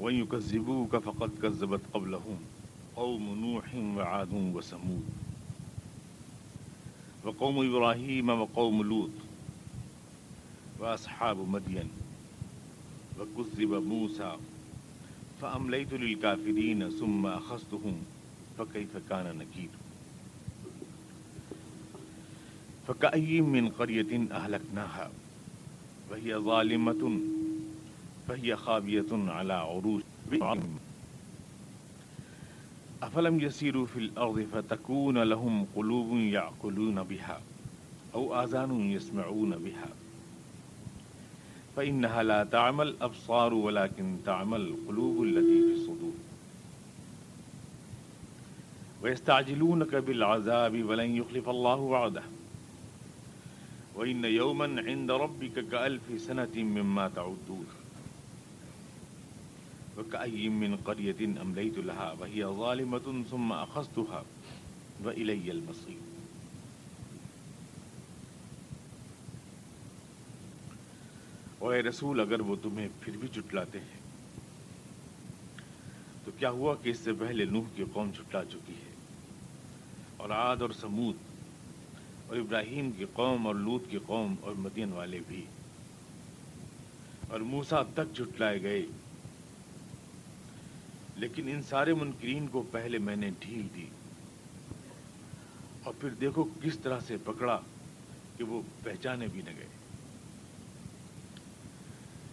وَيُكَذِّبُوكَ فَقَدْ كَذَّبَتْ قَبْلَهُمْ قَوْمُ نُوحٍ وَعَادٌ وَثَمُودُ وقوم إبراهيم وقوم لوط وأصحاب مدين وكذب موسى فأمليت للكافرين ثم أخذتهم فكيف كان نكير فكأي من قرية أهلكناها وهي ظالمة فهي خابية على عروش أفلم يسيروا في الأرض فتكون لهم قلوب يعقلون بها أو آذان يسمعون بها. فإنها لا تعمل الأبصار ولكن تعمل القلوب التي في الصدور. ويستعجلونك بالعذاب ولن يخلف الله وعده. وإن يوما عند ربك كألف سنة مما تعدون. وكأي من قرية أمليت لها وهي ظالمة ثم أخذتها وإلي المصير اور اے رسول، اگر وہ تمہیں پھر بھی جھٹلاتے ہیں، تو کیا ہوا کہ اس سے پہلے نوح کی قوم جھٹلا چکی ہے؟ اور عاد اور سمود اور ابراہیم کی قوم اور لوت کی قوم اور مدین والے بھی۔ اور موسا تک جھٹلائے گئے۔ لیکن ان سارے منکرین کو پہلے میں نے ڈھیل دی۔ اور پھر دیکھو کس طرح سے پکڑا کہ وہ پہچانے بھی نہ گئے۔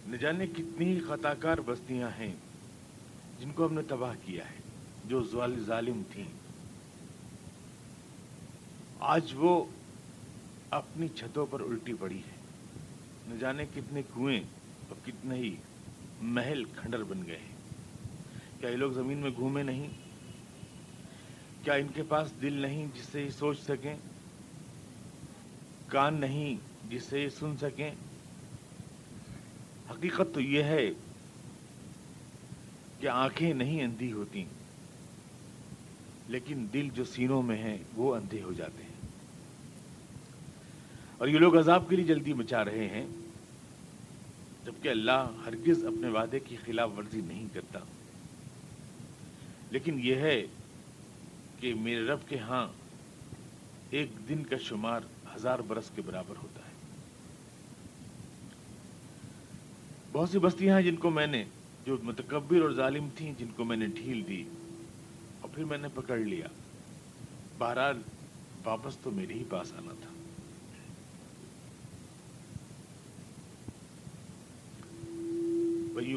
نہ جانے کتنی ہی خطا کار بستیاں ہیں جن کو ہم نے تباہ کیا ہے، جو ظالم تھیں۔ آج وہ اپنی چھتوں پر الٹی پڑی ہے نہ جانے کتنے کنویں اور کتنے ہی محل کھنڈر بن گئے ہیں۔ کیا یہ لوگ زمین میں گھومے نہیں؟ کیا ان کے پاس دل نہیں جس سے یہ سوچ سکیں؟ کان نہیں جس سے یہ سن سکیں؟ حقیقت تو یہ ہے کہ آنکھیں نہیں اندھی ہوتی، لیکن دل جو سینوں میں ہیں وہ اندھے ہو جاتے ہیں۔ اور یہ لوگ عذاب کے لیے جلدی مچا رہے ہیں، جبکہ اللہ ہرگز اپنے وعدے کی خلاف ورزی نہیں کرتا۔ لیکن یہ ہے کہ میرے رب کے ہاں ایک دن کا شمار ہزار برس کے برابر ہوتا ہے۔ بہت سی بستیاں ہیں جن کو میں نے، جو متکبر اور ظالم تھیں، جن کو میں نے ڈھیل دی اور پھر میں نے پکڑ لیا۔ بہرحال، واپس تو میرے ہی پاس آنا تھا۔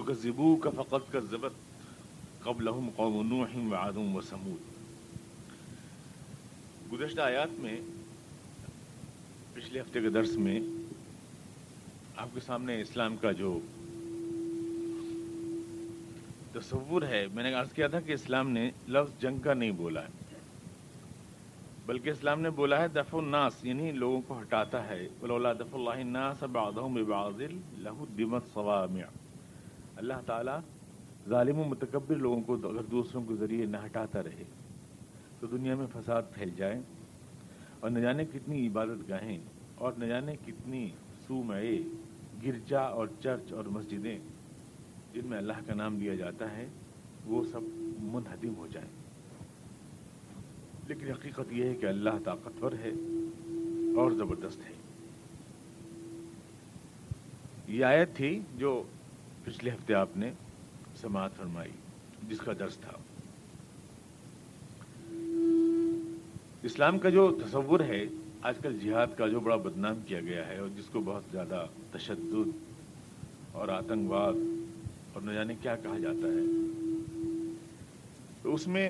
کا زبو کا فقط کا ضبط قبل قوم نوح وعاد و سمود گزشتہ آیات میں، پچھلے ہفتے کے درس میں آپ کے سامنے اسلام کا جو تصور ہے، میں نے عرض کیا تھا کہ اسلام نے لفظ جنگ کا نہیں بولا ہے، بلکہ اسلام نے بولا ہے دف الناس یعنی لوگوں کو ہٹاتا ہے۔ دف اللہ الناس بعضهم ببعض له دمت صوامع۔ اللہ تعالیٰ ظالم و متکبر لوگوں کو اگر دوسروں کے ذریعے نہ ہٹاتا رہے، تو دنیا میں فساد پھیل جائے اور نہ جانے کتنی عبادت گاہیں اور نہ جانے کتنی سومعے، گرجا اور چرچ اور مسجدیں جن میں اللہ کا نام لیا جاتا ہے، وہ سب منہدم ہو جائیں۔ لیکن حقیقت یہ ہے کہ اللہ طاقتور ہے اور زبردست ہے۔ یہ آیت تھی جو پچھلے ہفتے آپ نے سماعت فرمائی، جس کا درس تھا۔ اسلام کا جو تصور ہے، آج کل جہاد کا جو بڑا بدنام کیا گیا ہے اور جس کو بہت زیادہ تشدد اور آتنکواد اور نہ جانے کیا کہا جاتا ہے۔ تو اس میں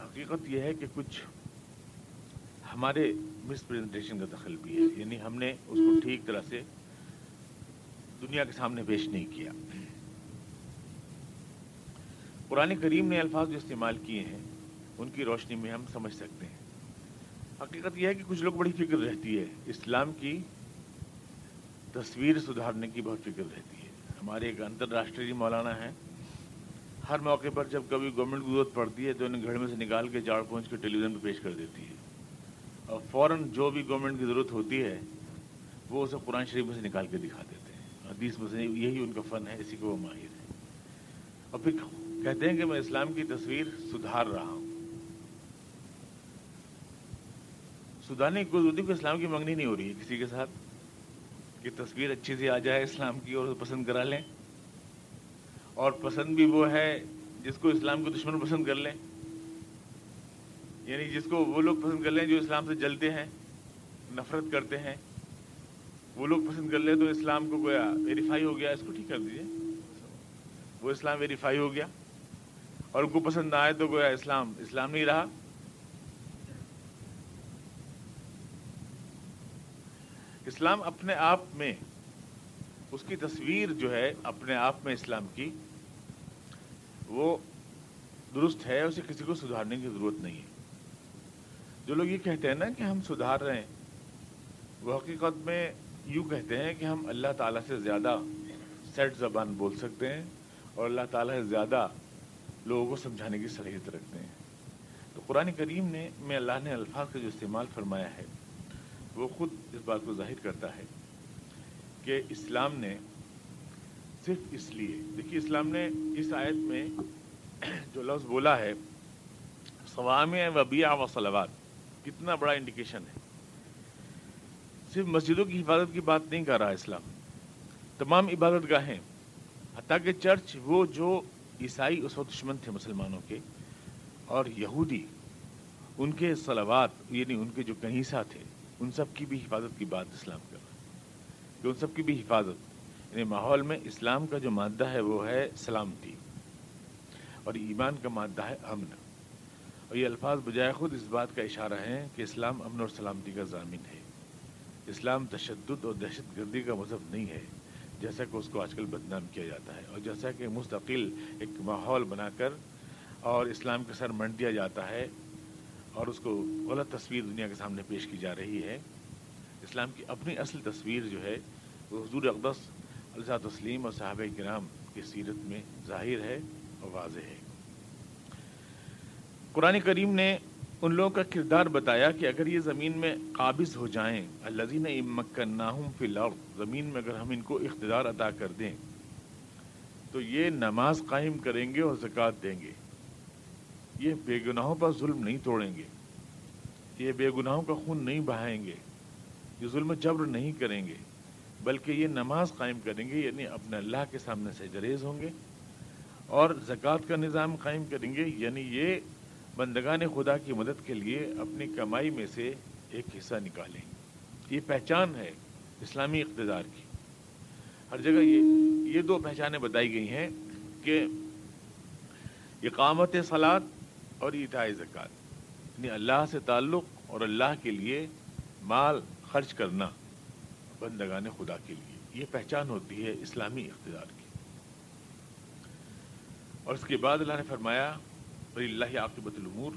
حقیقت یہ ہے کہ کچھ ہمارے مس پریزنٹیشن کا دخل بھی ہے۔ یعنی ہم نے اس کو ٹھیک طرح سے دنیا کے سامنے پیش نہیں کیا۔ قرآن کریم نے الفاظ جو استعمال کیے ہیں، ان کی روشنی میں ہم سمجھ سکتے ہیں۔ حقیقت یہ ہے کہ کچھ لوگ بڑی فکر رہتی ہے۔ اسلام کی تصویر سدھارنے کی بہت فکر رہتی ہے۔ ہمارے ایک انتر راشٹری مولانا ہیں۔ ہر موقع پر جب کبھی گورنمنٹ کی ضرورت پڑتی ہے، تو انہیں گھر میں سے نکال کے جاڑ پہنچ کے ٹیلی ویژن پہ پیش کر دیتی ہے۔ اور فوراً جو بھی گورنمنٹ کی ضرورت ہوتی ہے، وہ اسے قرآن شریف میں سے نکال کے دکھا دیتے ہیں۔ حدیث میں سے یہی ان کا فن ہے، اسی کو وہ ماہر ہے اور پھر کہتے ہیں کہ میں اسلام کی تصویر سدھار رہا ہوں۔ سدھارنے کی کوئی ضرورت اسلام کی منگنی نہیں ہو رہی ہے کسی کے ساتھ۔ کہ تصویر اچھی سی آ جائے اسلام کی اور پسند کرا لیں۔ اور پسند بھی وہ ہے جس کو اسلام کو دشمن پسند کر لیں۔ یعنی جس کو وہ لوگ پسند کر لیں جو اسلام سے جلتے ہیں، نفرت کرتے ہیں۔ وہ لوگ پسند کر لیں تو اسلام کو گویا ویریفائی ہو گیا، اس کو ٹھیک کر دیجیے وہ اسلام ویریفائی ہو گیا۔ اور ان کو پسند نہ آئے تو گویا اسلام اسلام نہیں رہا۔ اسلام اپنے آپ میں، اس کی تصویر جو ہے اپنے آپ میں اسلام کی، وہ درست ہے، اسے کسی کو سدھارنے کی ضرورت نہیں ہے۔ جو لوگ یہ کہتے ہیں نا کہ ہم سدھار رہے ہیں، وہ حقیقت میں یوں کہتے ہیں کہ ہم اللہ تعالیٰ سے زیادہ سیٹ زبان بول سکتے ہیں اور اللہ تعالیٰ سے زیادہ لوگوں کو سمجھانے کی صلاحیت رکھتے ہیں۔ تو قرآن کریم نے میں اللہ نے الفاظ کا جو استعمال فرمایا ہے، وہ خود اس بات کو ظاہر کرتا ہے کہ اسلام نے صرف اس لیے، دیکھیے اسلام نے اس آیت میں جو لفظ بولا ہے سوام وبیع و صلوات، کتنا بڑا انڈیکیشن ہے۔ صرف مسجدوں کی حفاظت کی بات نہیں کر رہا اسلام، تمام عبادت گاہیں حتیٰ کہ چرچ، وہ جو عیسائی اس وقت دشمن تھے مسلمانوں کے، اور یہودی ان کے صلوات یعنی ان کے جو کنیسا تھے، ان سب کی بھی حفاظت کی بات اسلام کر رہا ہے کہ ان سب کی بھی حفاظت یعنی ماحول میں اسلام کا جو مادہ ہے، وہ ہے سلامتی۔ اور ایمان کا مادہ ہے امن۔ اور یہ الفاظ بجائے خود اس بات کا اشارہ ہے کہ اسلام امن اور سلامتی کا ضامن ہے۔ اسلام تشدد اور دہشت گردی کا مذہب نہیں ہے۔ جیسا کہ اس کو آج کل بدنام کیا جاتا ہے اور جیسا کہ مستقل ایک ماحول بنا کر اور اسلام کے سر منڈ دیا جاتا ہے اور اس کو غلط تصویر دنیا کے سامنے پیش کی جا رہی ہے، اسلام کی اپنی اصل تصویر جو ہے وہ حضور اقدس الزا تسلیم اور صحابہ کرام کی سیرت میں ظاہر ہے اور واضح ہے۔ قرآن کریم نے ان لوگوں کا کردار بتایا کہ اگر یہ زمین میں قابض ہو جائیں الزین امکن فی الارض، زمین میں اگر ہم ان کو اقتدار ادا کر دیں، تو یہ نماز قائم کریں گے اور زکوٰۃ دیں گے۔ یہ بے گناہوں پر ظلم نہیں توڑیں گے۔ یہ بے گناہوں کا خون نہیں بہائیں گے۔ یہ ظلم جبر نہیں کریں گے، بلکہ یہ نماز قائم کریں گے یعنی اپنے اللہ کے سامنے سے جریز ہوں گے اور زکوٰۃ کا نظام قائم کریں گے۔ یعنی یہ بندگان خدا کی مدد کے لیے اپنی کمائی میں سے ایک حصہ نکالیں۔ یہ پہچان ہے اسلامی اقتدار کی۔ ہر جگہ یہ یہ دو پہچانیں بتائی گئی ہیں کہ اقامت سلاد اور ایتائے زکوٰۃ یعنی اللہ سے تعلق اور اللہ کے لیے مال خرچ کرنا بندگان خدا کے لیے۔ یہ پہچان ہوتی ہے اسلامی اقتدار کی۔ اور اس کے بعد اللہ نے فرمایا بری اللہ عاقبت العمور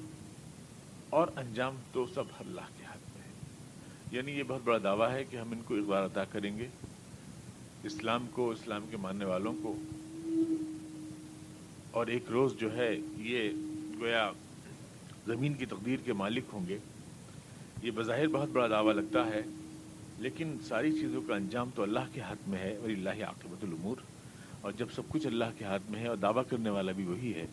اور انجام تو سب اللہ کے ہاتھ میں ہے۔ یعنی یہ بہت بڑا دعویٰ ہے کہ ہم ان کو اقبال ادا کریں گے۔ اسلام کو، اسلام کے ماننے والوں کو۔ اور ایک روز جو ہے یہ گویا زمین کی تقدیر کے مالک ہوں گے۔ یہ بظاہر بہت بڑا دعویٰ لگتا ہے، لیکن ساری چیزوں کا انجام تو اللہ کے ہاتھ میں ہے اور اللہ عاقبت العمور اور جب سب کچھ اللہ کے ہاتھ میں ہے اور دعویٰ کرنے والا بھی وہی ہے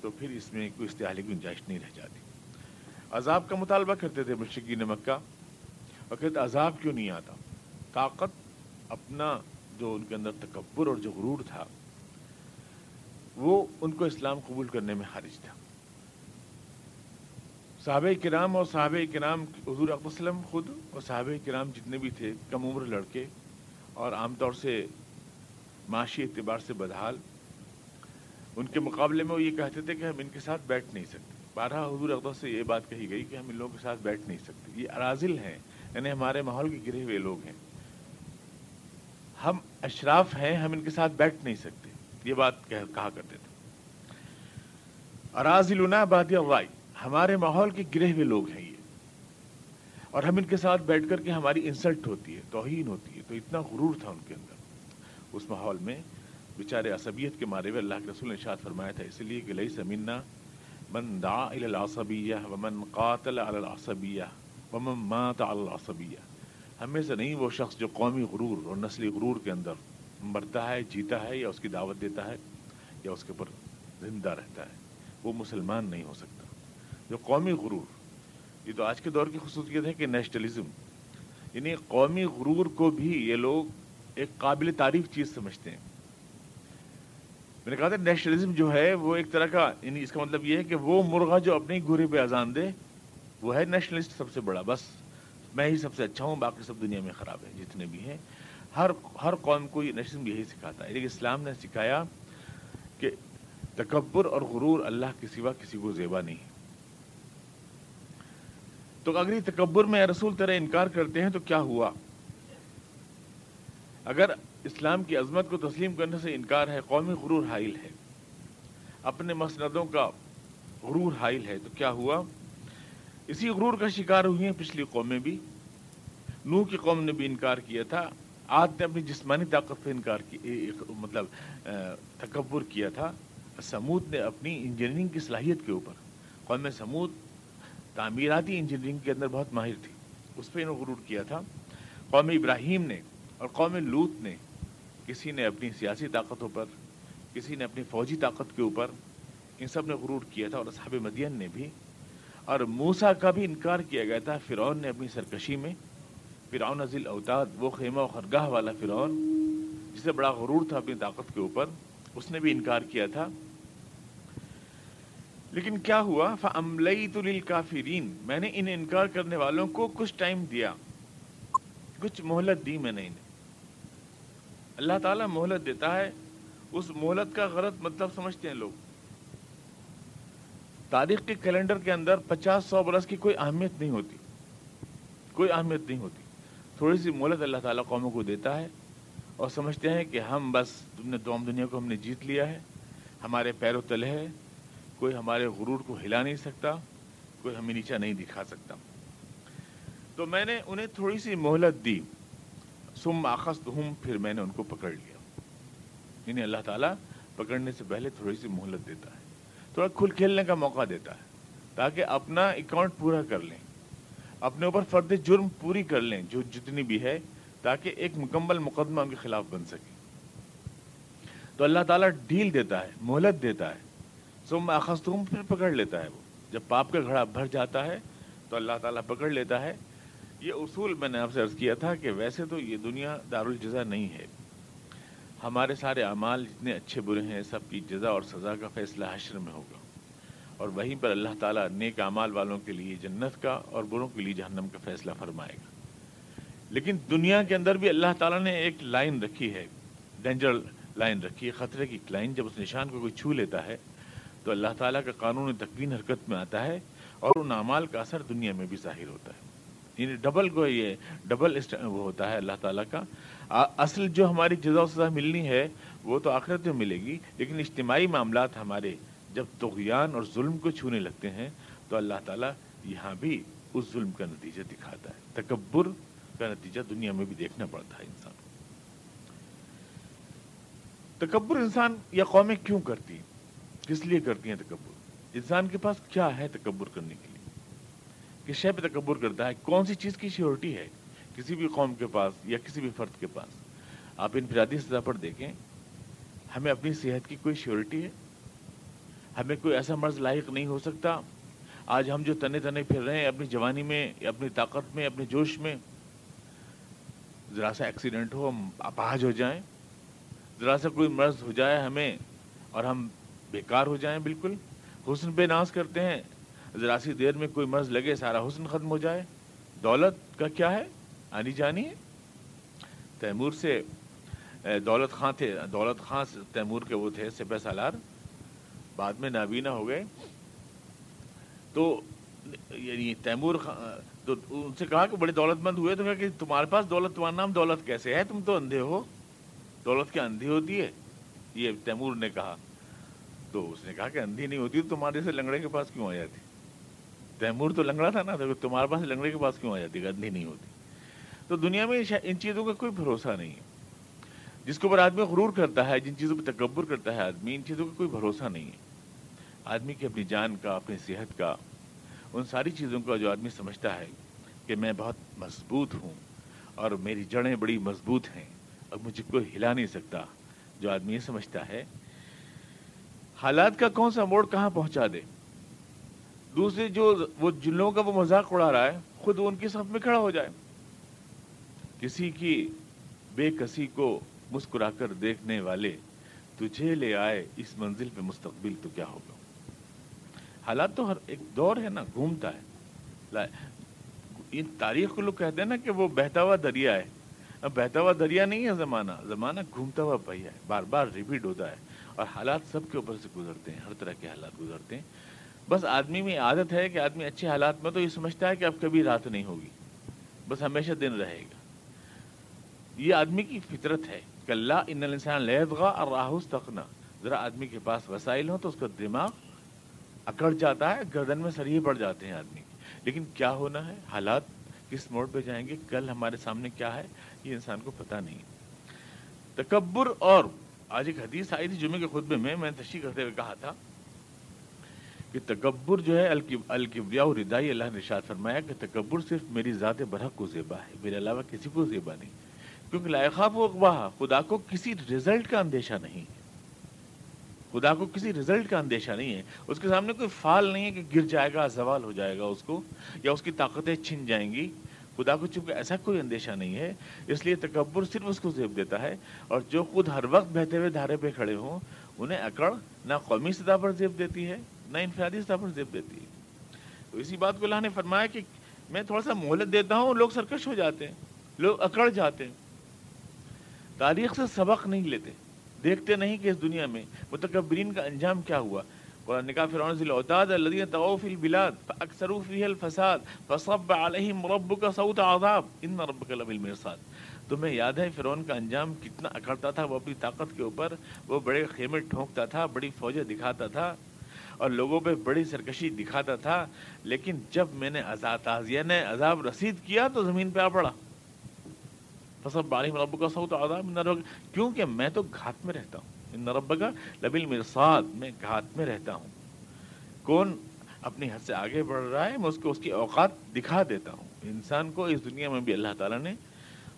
تو پھر اس میں کوئی استحالی کی گنجائش نہیں رہ جاتی۔ عذاب کا مطالبہ کرتے تھے مشرقین مکہ۔ اور کہتے عذاب کیوں نہیں آتا؟ طاقت اپنا جو ان کے اندر تکبر اور جو غرور تھا، وہ ان کو اسلام قبول کرنے میں خارج تھا۔ صحابہ کرام اور صحابہ کرام حضور وسلم خود اور صحابہ کرام جتنے بھی تھے، کم عمر لڑکے اور عام طور سے معاشی اعتبار سے بدحال ان کے مقابلے میں وہ یہ کہتے تھے کہ ہم ان کے ساتھ بیٹھ نہیں سکتے۔ بارہ حضور اقدس سے یہ بات کہی گئی کہ ہم ان لوگوں کے ساتھ بیٹھ نہیں سکتے۔ یہ ارازل ہیں یعنی ہمارے ماحول کے گرے ہوئے لوگ ہیں۔ ہم اشراف ہیں، ہم ان کے ساتھ بیٹھ نہیں سکتے۔ یہ بات کہا کرتے تھے۔ اراضی بادی اوائی ہمارے ماحول کے گرے ہوئے لوگ ہیں یہ۔ اور ہم ان کے ساتھ بیٹھ کر کے ہماری انسلٹ ہوتی ہے، توہین ہوتی ہے۔ تو اتنا غرور تھا ان کے اندر۔ اس ماحول میں بیچارے عصبیت کے مارے ہوئے اللہ کے رسول نے شاد فرمایا تھا، اس لیے کہ لئی سمینا من دا العصبیہ ومن قاتل العصبیہ ومن مات العصبیہ۔ ہمیں سے نہیں وہ شخص جو قومی غرور اور نسلی غرور کے اندر مرتا ہے، جیتا ہے یا اس کی دعوت دیتا ہے یا اس کے اوپر زندہ رہتا ہے۔ وہ مسلمان نہیں ہو سکتا۔ جو قومی غرور، یہ تو آج کے دور کی خصوصیت ہے کہ نیشنلزم یعنی قومی غرور کو بھی یہ لوگ ایک قابل تعریف چیز سمجھتے ہیں۔ میں نے کہا تھا نیشنلزم جو ہے وہ ایک طرح کا یعنی اس کا مطلب یہ ہے کہ وہ مرغا جو اپنے گورے پہ اذان دے، وہ ہے نیشنلسٹ سب سے بڑا۔ بس میں ہی سب سے اچھا ہوں، باقی سب دنیا میں خراب ہے جتنے بھی ہیں۔ ہر ہر قوم کو یہ نیشنلزم یہی سکھاتا ہے۔ لیکن اسلام نے سکھایا کہ تکبر اور غرور اللہ کے سوا کسی کو زیبا نہیں۔ تو اگر تکبر میں رسول طرح انکار کرتے ہیں تو کیا ہوا؟ اگر اسلام کی عظمت کو تسلیم کرنے سے انکار ہے، قومی غرور حائل ہے۔ اپنے مسندوں کا غرور حائل ہے۔ تو کیا ہوا؟ اسی غرور کا شکار ہوئی ہیں پچھلی قومیں بھی۔ نوح کی قوم نے بھی انکار کیا تھا۔ آج نے اپنی جسمانی طاقت سے انکار کی مطلب تکبر کیا تھا۔ سمود نے اپنی انجینئرنگ کی صلاحیت کے اوپر، قوم سمود تعمیراتی انجینئرنگ کے اندر بہت ماہر تھی۔ اس پہ انہوں غرور کیا تھا۔ قوم ابراہیم نے اور قوم لوت نے کسی نے اپنی سیاسی طاقتوں پر، کسی نے اپنی فوجی طاقت کے اوپر ان سب نے غرور کیا تھا اور اصحاب مدین نے بھی۔ اور موسا کا بھی انکار کیا گیا تھا۔ فرعون نے اپنی سرکشی میں فرعون عزیل اوتاد وہ خیمہ و خرگاہ والا فرعون جسے بڑا غرور تھا اپنی طاقت کے اوپر، اس نے بھی انکار کیا تھا۔ لیکن کیا ہوا؟ فملئی تو کافرین میں نے ان انکار کرنے والوں کو کچھ ٹائم دیا۔ کچھ مہلت دی میں نے انہیں۔ اللہ تعالیٰ مہلت دیتا ہے، اس مہلت کا غلط مطلب سمجھتے ہیں لوگ۔ تاریخ کے کیلنڈر کے اندر پچاس سو برس کی کوئی اہمیت نہیں ہوتی۔ کوئی اہمیت نہیں ہوتی۔ تھوڑی سی مہلت اللہ تعالیٰ قوموں کو دیتا ہے اور سمجھتے ہیں کہ ہم بس تم نے دوم دنیا کو ہم نے جیت لیا ہے۔ ہمارے پیروں تلے ہے۔ کوئی ہمارے غرور کو ہلا نہیں سکتا۔ کوئی ہمیں نیچا نہیں دکھا سکتا۔ تو میں نے انہیں تھوڑی سی مہلت دی۔ سم آخست ہوں پھر میں نے ان کو پکڑ لیا۔ یعنی اللہ تعالیٰ پکڑنے سے پہلے تھوڑی سی مہلت دیتا ہے، تھوڑا کھل کھیلنے کا موقع دیتا ہے تاکہ اپنا اکاؤنٹ پورا کر لیں۔ اپنے اوپر فرد جرم پوری کر لیں جو جتنی بھی ہے، تاکہ ایک مکمل مقدمہ ان کے خلاف بن سکے۔ تو اللہ تعالیٰ ڈھیل دیتا ہے، مہلت دیتا ہے۔ سم آخست ہوں پھر پکڑ لیتا ہے وہ۔ جب پاپ کا گھڑا بھر جاتا ہے، تو اللہ تعالیٰ پکڑ لیتا ہے۔ یہ اصول میں نے آپ سے عرض کیا تھا کہ ویسے تو یہ دنیا دار الجزا نہیں ہے۔ ہمارے سارے اعمال جتنے اچھے برے ہیں، سب کی جزا اور سزا کا فیصلہ حشر میں ہوگا۔ اور وہیں پر اللہ تعالیٰ نیک اعمال والوں کے لیے جنت کا اور بروں کے لیے جہنم کا فیصلہ فرمائے گا۔ لیکن دنیا کے اندر بھی اللہ تعالیٰ نے ایک لائن رکھی ہے، ڈینجر لائن رکھی ہے۔ خطرے کی لائن جب اس نشان کو کوئی چھو لیتا ہے، تو اللہ تعالیٰ کا قانون تقوین حرکت میں آتا ہے اور ان اعمال کا اثر دنیا میں بھی ظاہر ہوتا ہے۔ یعنی ڈبل کو یہ ڈبل وہ ہوتا ہے اللہ تعالیٰ کا۔ اصل جو ہماری جزا و سزا ملنی ہے، وہ تو آخرت میں ملے گی، لیکن اجتماعی معاملات ہمارے جب تغیان اور ظلم کو چھونے لگتے ہیں، تو اللہ تعالیٰ یہاں بھی اس ظلم کا نتیجہ دکھاتا ہے۔ تکبر کا نتیجہ دنیا میں بھی دیکھنا پڑتا ہے انسان تکبر انسان یا قومیں کیوں کرتی؟ کس لیے کرتی ہیں تکبر؟ انسان کے پاس کیا ہے تکبر کرنے کے لیے؟ کس شے پہ تکبر کرتا ہے، کون سی چیز کی شیورٹی ہے؟ کسی بھی قوم کے پاس یا کسی بھی فرد کے پاس۔ آپ انفرادی سطح پر دیکھیں، ہمیں اپنی صحت کی کوئی شیورٹی ہے؟ ہمیں کوئی ایسا مرض لاحق نہیں ہو سکتا۔ آج ہم جو تنے تنے پھر رہے ہیں، اپنی جوانی میں یا اپنی طاقت میں، اپنے جوش میں، ذرا سا ایکسیڈنٹ ہو، ہم اپاہج ہو جائیں۔ ذرا سا کوئی مرض ہو جائے ہمیں اور ہم بیکار ہو جائیں، بالکل۔ حسن بے ناز کرتے ہیں ذرا سی دیر میں کوئی مرض لگے سارا حسن ختم ہو جائے۔ دولت کا کیا ہے؟ آنی جانی ہے۔ تیمور سے دولت خاں تھے۔ دولت خاں تیمور کے وہ تھے سپہ سالار بعد میں نابینا ہو گئے۔ تو یعنی تیمور تو ان سے کہا کہ بڑے دولت مند ہوئے، تو کہا کہ تمہارے پاس دولت، تمہارا نام دولت کیسے ہے؟ تم تو اندھے ہو۔ دولت کیا اندھی ہوتی ہے۔ یہ تیمور نے کہا۔ تو اس نے کہا کہ اندھی نہیں ہوتی، تو تمہارے سے لنگڑے کے پاس کیوں آ جاتی؟ تیمور تو لنگڑا تھا نا، تو تمہارے پاس لنگڑے کے پاس کیوں آ جاتی؟ گندی نہیں ہوتی۔ تو دنیا میں ان چیزوں کا کوئی بھروسہ نہیں ہے۔ جس کے اوپر آدمی غرور کرتا ہے، جن چیزوں پہ تکبر کرتا ہے آدمی، ان چیزوں کا کوئی بھروسہ نہیں ہے۔ آدمی کی اپنی جان کا، اپنی صحت کا، ان ساری چیزوں کا جو آدمی سمجھتا ہے کہ میں بہت مضبوط ہوں اور میری جڑیں بڑی مضبوط ہیں اور مجھے کوئی ہلا نہیں سکتا۔ جو آدمی یہ سمجھتا ہے، حالات کا کون سا موڑ کہاں پہنچا دے؟ دوسرے جو وہ جن لوگوں کا وہ مذاق اڑا رہا ہے، خود ان کی صف میں کھڑا ہو جائے۔ کسی کی بے کسی کو مسکرا کر دیکھنے والے، تجھے لے آئے اس منزل پہ مستقبل تو کیا ہوگا؟ حالات تو ہر ایک دور ہے نا، گھومتا ہے۔ ان تاریخ کو لوگ کہتے ہیں نا کہ وہ بہتا ہوا دریا ہے۔ اب بہتا ہوا دریا نہیں ہے زمانہ زمانہ گھومتا ہوا پہیا ہے۔ بار بار ریپیٹ ہوتا ہے۔ اور حالات سب کے اوپر سے گزرتے ہیں، ہر طرح کے حالات گزرتے ہیں۔ بس آدمی میں عادت ہے کہ آدمی اچھے حالات میں تو یہ سمجھتا ہے کہ اب کبھی رات نہیں ہوگی۔ بس ہمیشہ دن رہے گا۔ یہ آدمی کی فطرت ہے۔ کہ اللہ ان انسان لہدغا اور راہوس تخنا ذرا آدمی کے پاس وسائل ہوں تو اس کا دماغ اکڑ جاتا ہے، گردن میں سریے پڑ جاتے ہیں آدمی۔ لیکن کیا ہونا ہے؟ حالات کس موڑ پہ جائیں گے؟ کل ہمارے سامنے کیا ہے؟ یہ انسان کو پتہ نہیں۔ تکبر اور، آج ایک حدیث آئی تھی جمعے کے خطبے میں میں نے تشریح کرتے ہوئے کہا تھا کہ تکبر جو ہے الکبریا ردائی اللہ نے شاد فرمایا کہ تکبر صرف میری ذات برحق کو زیبا ہے، میرے علاوہ کسی کو زیبا نہیں۔ کیونکہ لائقہ و اقبا خدا کو کسی رزلٹ کا اندیشہ نہیں ہے۔ خدا کو کسی رزلٹ کا اندیشہ نہیں ہے۔ اس کے سامنے کوئی فال نہیں ہے کہ گر جائے گا، زوال ہو جائے گا اس کو، یا اس کی طاقتیں چھن جائیں گی۔ خدا کو چونکہ ایسا کوئی اندیشہ نہیں ہے، اس لیے تکبر صرف اس کو زیب دیتا ہے۔ اور جو خود ہر وقت بہتے ہوئے دھارے پہ کھڑے ہوں، انہیں اکڑ نہ قومی سطح پر زیب دیتی ہے۔ نہ انفرادی سطح پر زیب دیتی ہے۔ تو اسی بات کو اللہ نے فرمایا کہ میں تھوڑا سا مہلت دیتا ہوں لوگ سرکش ہو جاتے ہیں، لوگ اکڑ جاتے ہیں۔ تاریخ سے سبق نہیں لیتے، دیکھتے نہیں کہ اس دنیا میں متکبرین کا انجام کیا ہوا۔ قرآن نے کہا، فرعون ذی الاوتاد الذين طغوا في البلاد فاكثروا فيها الفساد فصب عليهم ربك صوت عذاب ان ربك لبالمرصاد تمہیں یاد ہے فرعون کا انجام کتنا اکڑتا تھا، وہ اپنی طاقت کے اوپر وہ بڑے خیمے ٹھونکتا تھا، بڑی فوجیں دکھاتا تھا۔ اور لوگوں پہ بڑی سرکشی دکھاتا تھا، لیکن جب میں نے تازیہ نے عذاب رسید کیا تو زمین پہ آ پڑا۔ فصب عليهم ربك صوت عذاب کیونکہ میں تو گھات میں رہتا ہوں۔ ان رب کا لبل مرساد میں گھات میں رہتا ہوں۔ کون اپنی حد سے آگے بڑھ رہا ہے، میں اس کو اس کی اوقات دکھا دیتا ہوں۔ انسان کو اس دنیا میں بھی اللہ تعالیٰ نے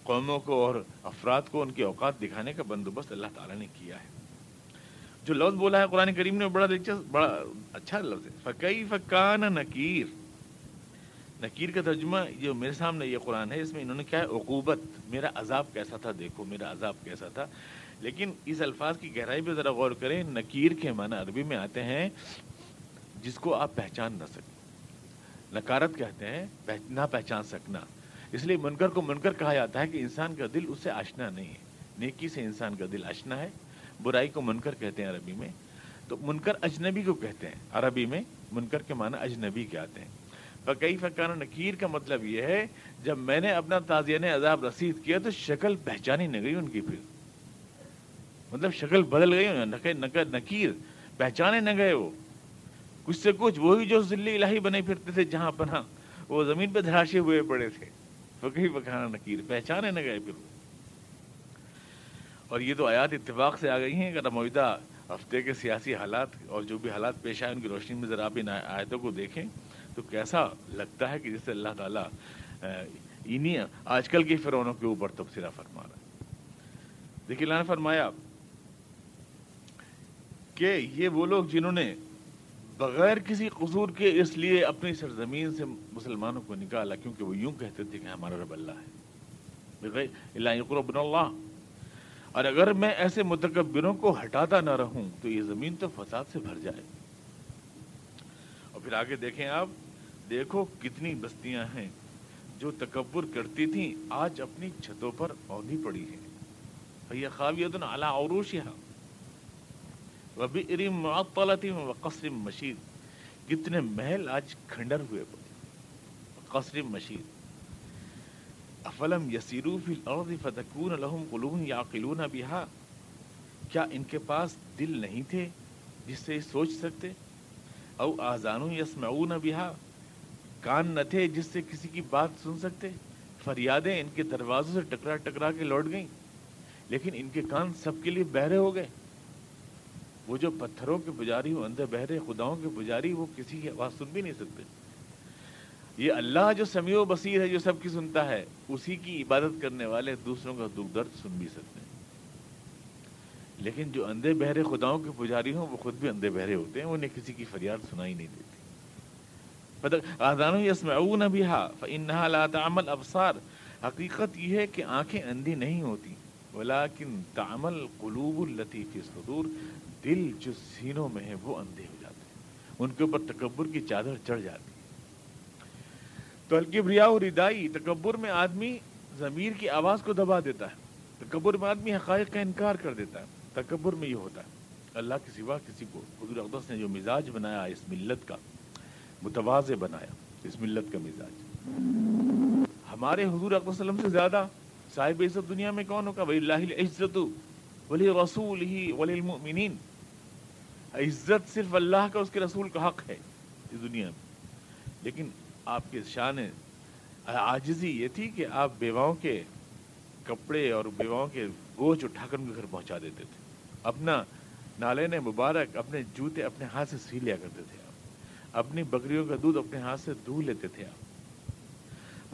قوموں کو اور افراد کو ان کی اوقات دکھانے کا بندوبست اللہ تعالیٰ نے کیا ہے۔ جو لفظ بولا ہے قرآن کریم نے بڑا دلچسپ، بڑا اچھا لفظ ہے۔ فقی فکان نکیر نکیر کا ترجمہ جو میرے سامنے یہ قرآن ہے، اس میں انہوں نے کیا ہے، عقوبت۔ میرا عذاب کیسا تھا، دیکھو میرا عذاب کیسا تھا۔ لیکن اس الفاظ کی گہرائی پہ ذرا غور کریں، نکیر کے معنی عربی میں آتے ہیں، جس کو آپ پہچان نہ سکیں۔ نکارت کہتے ہیں نہ پہچان سکنا۔ اس لیے منکر کو منکر کہا جاتا ہے کہ انسان کا دل اس سے آشنا نہیں ہے۔ نیکی سے انسان کا دل آشنا ہے۔ برائی کو منکر کہتے ہیں عربی میں، تو منکر اجنبی کو کہتے ہیں۔ عربی میں منکر کے معنی اجنبی کے آتے ہیں۔ فقی فقان نکیر کا مطلب یہ ہے، جب میں نے اپنا تازین عذاب رسید کیا تو شکل پہچانی نہیں گئی ان کی پھر۔ مطلب شکل بدل گئی نکیر پہچانے نہ گئے وہ۔ کچھ سے کچھ وہی جو ذلی الہی بنے پھرتے تھے، جہاں پناہ وہ زمین پہ دھراشے ہوئے پڑے تھے۔ فقی پکانا نکیر پہچانے نہ گئے پھر۔ وہ اور یہ تو آیات اتفاق سے آ گئی ہیں اگر موجودہ ہفتے کے سیاسی حالات اور جو بھی حالات پیش آئے ان کی روشنی میں ذرا آپ ان آیتوں کو دیکھیں تو کیسا لگتا ہے کہ جس سے اللہ تعالیٰ انہیں آج کل کے فرونوں کے اوپر تبصرہ فرما رہا ہے۔ دیکھیے، اللہ نے فرمایا کہ یہ وہ لوگ جنہوں نے بغیر کسی قصور کے اس لیے اپنی سرزمین سے مسلمانوں کو نکالا، کیونکہ وہ یوں کہتے تھے کہ ہمارا رب اللہ ہے۔ اللہ قرب اللہ۔ اور اگر میں ایسے متکبروں کو ہٹاتا نہ رہوں تو یہ زمین تو فساد سے بھر جائے۔ اور پھر آگے دیکھیں آپ، دیکھو کتنی بستیاں ہیں۔ جو تکبر کرتی تھیں، آج اپنی چھتوں پر عہدی پڑی ہیں۔ یہ خاویت اعلیٰ عروش یہاں وبی اریم معطلتی قصر مشید۔ کتنے محل آج کھنڈر ہوئے پڑے۔ قصر مشید۔ افلم یسیرو فی الارض فتکون لہم قلوب یعقلون بها کیا ان کے پاس دل نہیں تھے جس سے سوچ سکتے؟ او آزانو یسمعون بها کان نہ تھے جس سے کسی کی بات سن سکتے؟ فریادیں ان کے دروازوں سے ٹکرا ٹکرا کے لوٹ گئیں۔ لیکن ان کے کان سب کے لیے بہرے ہو گئے۔ وہ جو پتھروں کے پجاری ہو اندر بہرے، خداؤں کے پجاری، وہ کسی کی آواز سن بھی نہیں سکتے۔ یہ اللہ جو سمیع و بصیر ہے، جو سب کی سنتا ہے، اسی کی عبادت کرنے والے دوسروں کا دکھ درد سن بھی سکتے ہیں۔ لیکن جو اندھے بہرے خداؤں کے پجاری ہوں، وہ خود بھی اندھے بہرے ہوتے ہیں انہیں کسی کی فریاد سنائی نہیں دیتی آدان یسمعون بها لا تعمل ابصار۔ حقیقت یہ ہے کہ آنکھیں اندھی نہیں ہوتی، ولیکن تعمل قلوب التي في دل جو سینوں میں ہے، وہ اندھے ہو جاتے ہیں۔ ان کے اوپر تکبر کی چادر چڑھ جاتی ہے۔ تو الکبریا اور ردائی، تکبر میں آدمی ضمیر کی آواز کو دبا دیتا ہے۔ تکبر میں آدمی حقائق کا انکار کر دیتا ہے۔ تکبر میں یہ ہوتا ہے۔ اللہ کے سوا کسی کو، حضور اقدس نے جو مزاج بنایا، اس ملت کا متوازے بنایا، اس ملت کا مزاج۔ ہمارے حضور اقدس وسلم سے زیادہ صاحب عزت دنیا میں کون ہوگا؟ ولی اللہ عزت ولی رسول ہی ولی المؤمنین عزت صرف اللہ کا، اس کے رسول کا حق ہے۔ اس دنیا میں۔ لیکن آپ کے شان عاجزی یہ تھی کہ آپ بیواؤں کے کپڑے اور بیواؤں کے گوچ اٹھا کر ان کے گھر پہنچا دیتے تھے۔ اپنا نالین مبارک اپنے جوتے اپنے ہاتھ سے سی لیا کرتے تھے آپ۔ اپنی بکریوں کا دودھ اپنے ہاتھ سے دھو لیتے تھے آپ۔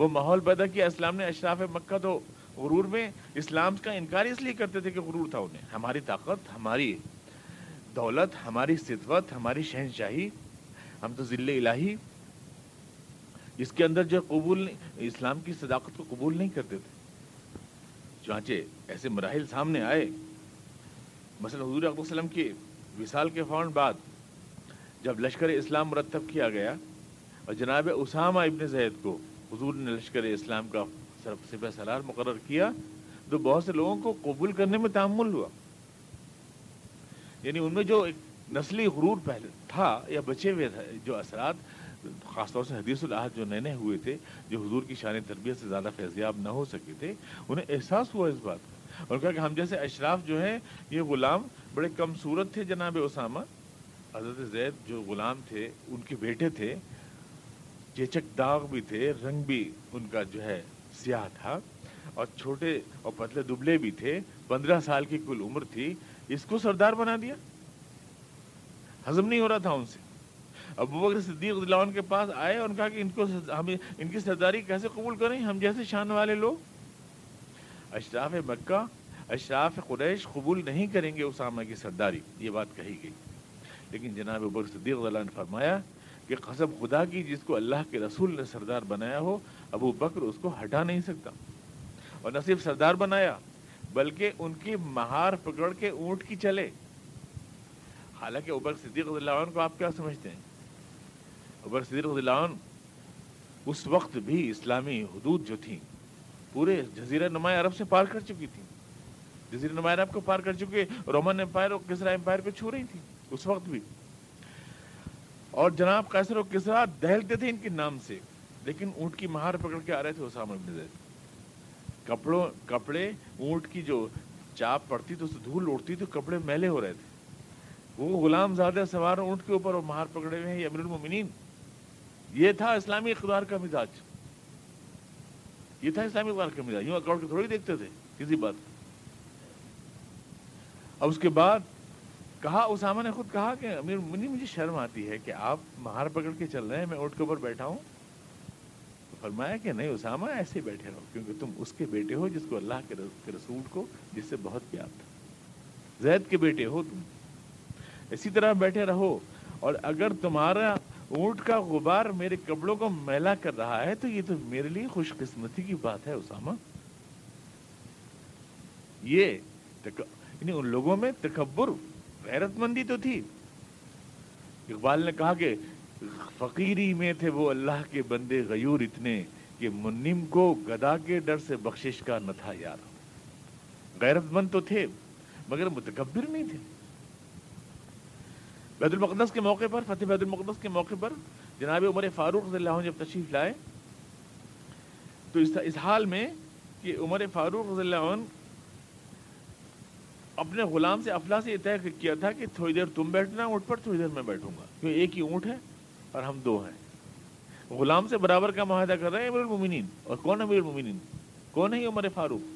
وہ ماحول پیدا کیا۔ اسلام نے اشراف مکہ تو غرور میں اسلام کا انکار اس لیے کرتے تھے کہ غرور تھا انہیں۔ ہماری طاقت، ہماری دولت، ہماری ستوت ہماری شہنشاہی، ہم تو ذل الہی۔ جس کے اندر جو قبول نہیں، اسلام کی صداقت کو قبول نہیں کرتے تھے۔ چانچہ ایسے مراحل سامنے آئے۔ مثلا حضور اقبال وسلم کی وصال کے فوراً بعد جب لشکر اسلام مرتب کیا گیا اور جناب اسامہ ابن زید کو حضور نے لشکر اسلام کا سپہ سلار مقرر کیا، تو بہت سے لوگوں کو قبول کرنے میں تعمل ہوا۔ یعنی ان میں جو ایک نسلی غرور پہلے تھا یا بچے ہوئے تھے، جو اثرات خاص طور سے حدیث الحاد جو نئے نئے ہوئے تھے، جو حضور کی شان تربیت سے زیادہ فیضیاب نہ ہو سکے تھے، انہیں احساس ہوا اس بات کا اور کہا کہ ہم جیسے اشراف جو ہیں، یہ غلام بڑے کم صورت تھے جناب اسامہ۔ حضرت زید جو غلام تھے، ان کے بیٹے تھے، چیچک داغ بھی تھے، رنگ بھی ان کا جو ہے سیاہ تھا۔ اور چھوٹے اور پتلے دبلے بھی تھے۔ پندرہ سال کی کل عمر تھی۔ اس کو سردار بنا دیا۔ ہضم نہیں ہو رہا تھا ان سے۔ ابو بکر صدیق اللہ عنہ کے پاس آئے اور کہا کہ ان کو ہم ان کی سرداری کیسے قبول کریں؟ ہم جیسے شان والے لوگ۔ اشراف مکہ، اشراف قریش قبول نہیں کریں گے اسامہ کی سرداری۔ یہ بات کہی گئی۔ لیکن جناب ابو صدیق اللہ نے فرمایا کہ قسم خدا کی، جس کو اللہ کے رسول نے سردار بنایا ہو، ابو بکر اس کو ہٹا نہیں سکتا۔ اور نہ صرف سردار بنایا، بلکہ ان کی مہار پکڑ کے اونٹ کی چلے۔ حالانکہ ابر صدیق اللہ عنہ کو آپ کیا سمجھتے ہیں؟ ابر صدیق اللہ عنہ، اس وقت بھی اسلامی حدود جو تھیں، پورے جزیرہ نمایاں عرب سے پار کر چکی تھیں۔ جزیرہ نمایاں عرب کو پار کر چکے، رومن امپائر اور کسرا امپائر کو چھو رہی تھی اس وقت بھی۔ اور جناب قیصر و کسرا دہلتے تھے ان کے نام سے، لیکن اونٹ کی مہار پکڑ کے آ رہے تھے اسامہ ابن زید۔ کپڑوں، کپڑے، اونٹ کی جو چاپ پڑتی تو اسے دھول اڑتی تو کپڑے میلے ہو رہے تھے۔ وہ غلام زیادہ سوار اونٹ کے اوپر اور مہار پکڑے ہوئے ہیں، یہ امیر المومنین۔ یہ تھا اسلامی اقتدار کا مزاج۔ یہ تھا اسلامی اقتدار کا مزاج۔ یوں اکاؤنٹ کے تھوڑی دیکھتے تھے، کسی بات۔ اب اس کے بعد کہا، اسامہ نے خود کہا کہ، امیر المومنین، مجھے شرم آتی ہے کہ آپ مہار پکڑ کے چل رہے ہیں، میں اونٹ کے اوپر بیٹھا ہوں۔ فرمایا کہ نہیں، اسامہ، ایسے بیٹھے رہو، کیونکہ تم اس کے بیٹے ہو جس کو اللہ کے رسول کو، جس سے بہت پیار تھا۔ زید کے بیٹے ہو تم۔ اسی طرح بیٹھے رہو۔ اور اگر تمہارا اونٹ کا غبار میرے کپڑوں کو میلا کر رہا ہے، تو یہ تو میرے لیے خوش قسمتی کی بات ہے، اسامہ۔ یہ یعنی ان لوگوں میں تکبر غیرت مندی تو تھی۔ اقبال نے کہا کہ فقیری میں تھے وہ اللہ کے بندے غیور اتنے کہ منم کو گدا کے ڈر سے بخشش کا نہ تھا یار۔ غیرت مند تو تھے، مگر متکبر نہیں تھے۔ بیت المقدس کے موقع پر، فتح بیت المقدس کے موقع پر جناب عمر فاروق رضی اللہ عنہ جب تشریف لائے، تو اس حال میں کہ عمر فاروق رضی اللہ عنہ اپنے غلام سے افلا سے یہ طے کیا تھا کہ تھوڑی دیر تم بیٹھنا، اونٹ پر تھوڑی دیر میں بیٹھوں گا۔ کیونکہ ایک ہی اونٹ ہے اور ہم دو ہیں۔ غلام سے برابر کا معاہدہ کر رہے ہیں امیر المومنین۔ اور کون امیر المومنین؟ کون ہے عمر فاروق؟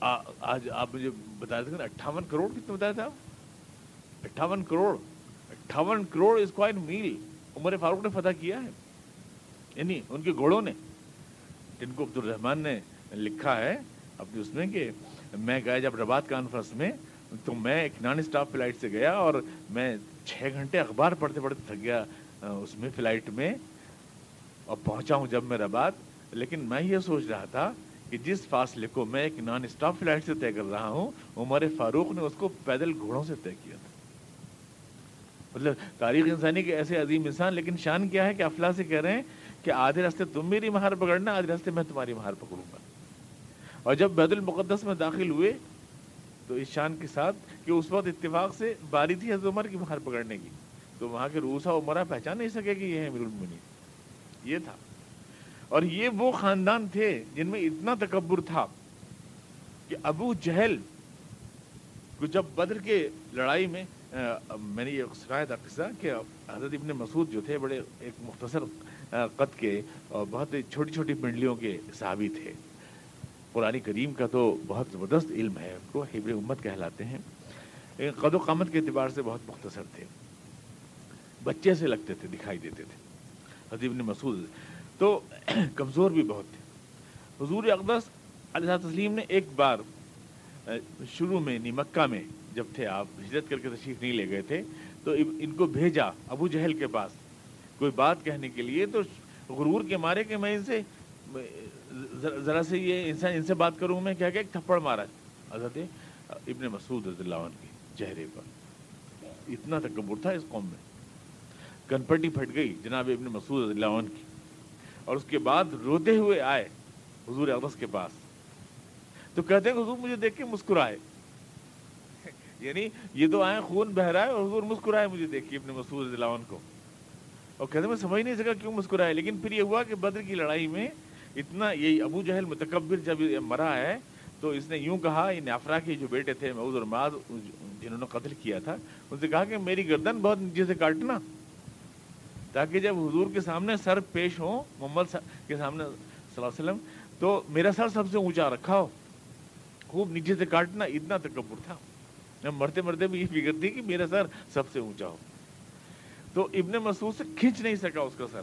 آج آپ مجھے بتا سکتے اٹھاون کروڑ کتنے بتایا تھا آپ؟ اٹھاون کروڑ اٹھاون کروڑ از کوائن میل۔ عمر فاروق نے فتح کیا ہے۔ یعنی ان کے گھوڑوں نے۔ جن کو عبدالرحمان نے لکھا ہے اپنے اس میں کہ میں گیا جب رباط کانفرنس میں، تو میں ایک نان اسٹاف فلائٹ سے گیا اور میں چھ گھنٹے اخبار پڑھتے پڑھتے تھک گیا اس میں فلائٹ میں۔ اور پہنچا ہوں جب میں رباط، لیکن میں یہ سوچ رہا تھا کہ جس فاصلے کو میں ایک نان اسٹاپ فلائٹ سے طے کر رہا ہوں، عمر فاروق نے اس کو پیدل گھوڑوں سے طے کیا تھا۔ مطلب تاریخ انسانی کے ایسے عظیم انسان، لیکن شان کیا ہے کہ افلا سے کہہ رہے ہیں کہ آدھے راستے تم میری مہار پکڑنا، آدھے راستے میں تمہاری مہار پکڑوں گا۔ اور جب بیت المقدس میں داخل ہوئے تو اس شان کے ساتھ کہ اس وقت اتفاق سے باری تھی حضرت عمر کی مہار پکڑنے کی، تو وہاں کے روسا عمرہ پہچان نہیں سکے کہ یہ ہے امیر المنی یہ تھا۔ اور یہ وہ خاندان تھے جن میں اتنا تکبر تھا کہ ابو جہل کو جب بدر کے لڑائی میں میں نے یہ سنایا تھا قصہ کہ حضرت ابن مسعود جو تھے، بڑے ایک مختصر قد کے اور بہت چھوٹی چھوٹی پنڈلیوں کے صحابی تھے۔ قرآن کریم کا تو بہت زبردست علم ہے، ان کو حبر امت کہلاتے ہیں۔ لیکن قد و قامت کے اعتبار سے بہت مختصر تھے۔ بچے سے لگتے تھے، دکھائی دیتے تھے۔ حضرت ابن مسعود تو کمزور بھی بہت تھے۔ حضور اقدس علیہ تسلیم نے ایک بار شروع میں، نہیں، مکہ میں جب تھے، آپ ہجرت کر کے تشریف نہیں لے گئے تھے، تو ان کو بھیجا ابو جہل کے پاس کوئی بات کہنے کے لیے، تو غرور کے مارے کہ میں ان سے ذرا سے یہ انسان ان سے بات کروں، میں کیا کہ ایک تھپڑ مارا۔ حضرت ابن مسعود رضی اللہ عنہ کے چہرے پر۔ اتنا تکبر تھا اس قوم میں۔ کنپٹی پھٹ گئی، جناب ابن مسعود رضی اللہ عنہ کی۔ اور اس کے بعد روتے ہوئے آئے حضور اقدس کے پاس۔ تو کہتے ہیں کہ حضور مجھے دیکھ کے مسکرائے۔ یعنی یہ تو آئے خون بہرائے اور حضور مسکرائے مجھے دیکھ کے اپنے مسعود دلاون کو۔ اور کہتے ہیں میں سمجھ نہیں سکا کیوں مسکرائے، لیکن پھر یہ ہوا کہ بدر کی لڑائی میں اتنا یہ ابو جہل متکبر جب مرا ہے، تو اس نے یوں کہا، یہ افرا کے جو بیٹے تھے معذ اور معاذ، جنہوں نے قتل کیا تھا، ان سے کہا کہ میری گردن بہت نیچے سے کاٹنا۔ تاکہ جب حضور کے سامنے سر پیش ہوں، محمد کے سامنے صلی اللہ علیہ وسلم، تو میرا سر سب سے اونچا رکھا ہو۔ خوب نیچے سے کاٹنا اتنا تکبر تھا۔ میں مرتے مرتے بھی یہ فکر تھی کہ میرا سر سب سے اونچا ہو۔ تو ابن مسعود سے کھینچ نہیں سکا اس کا سر۔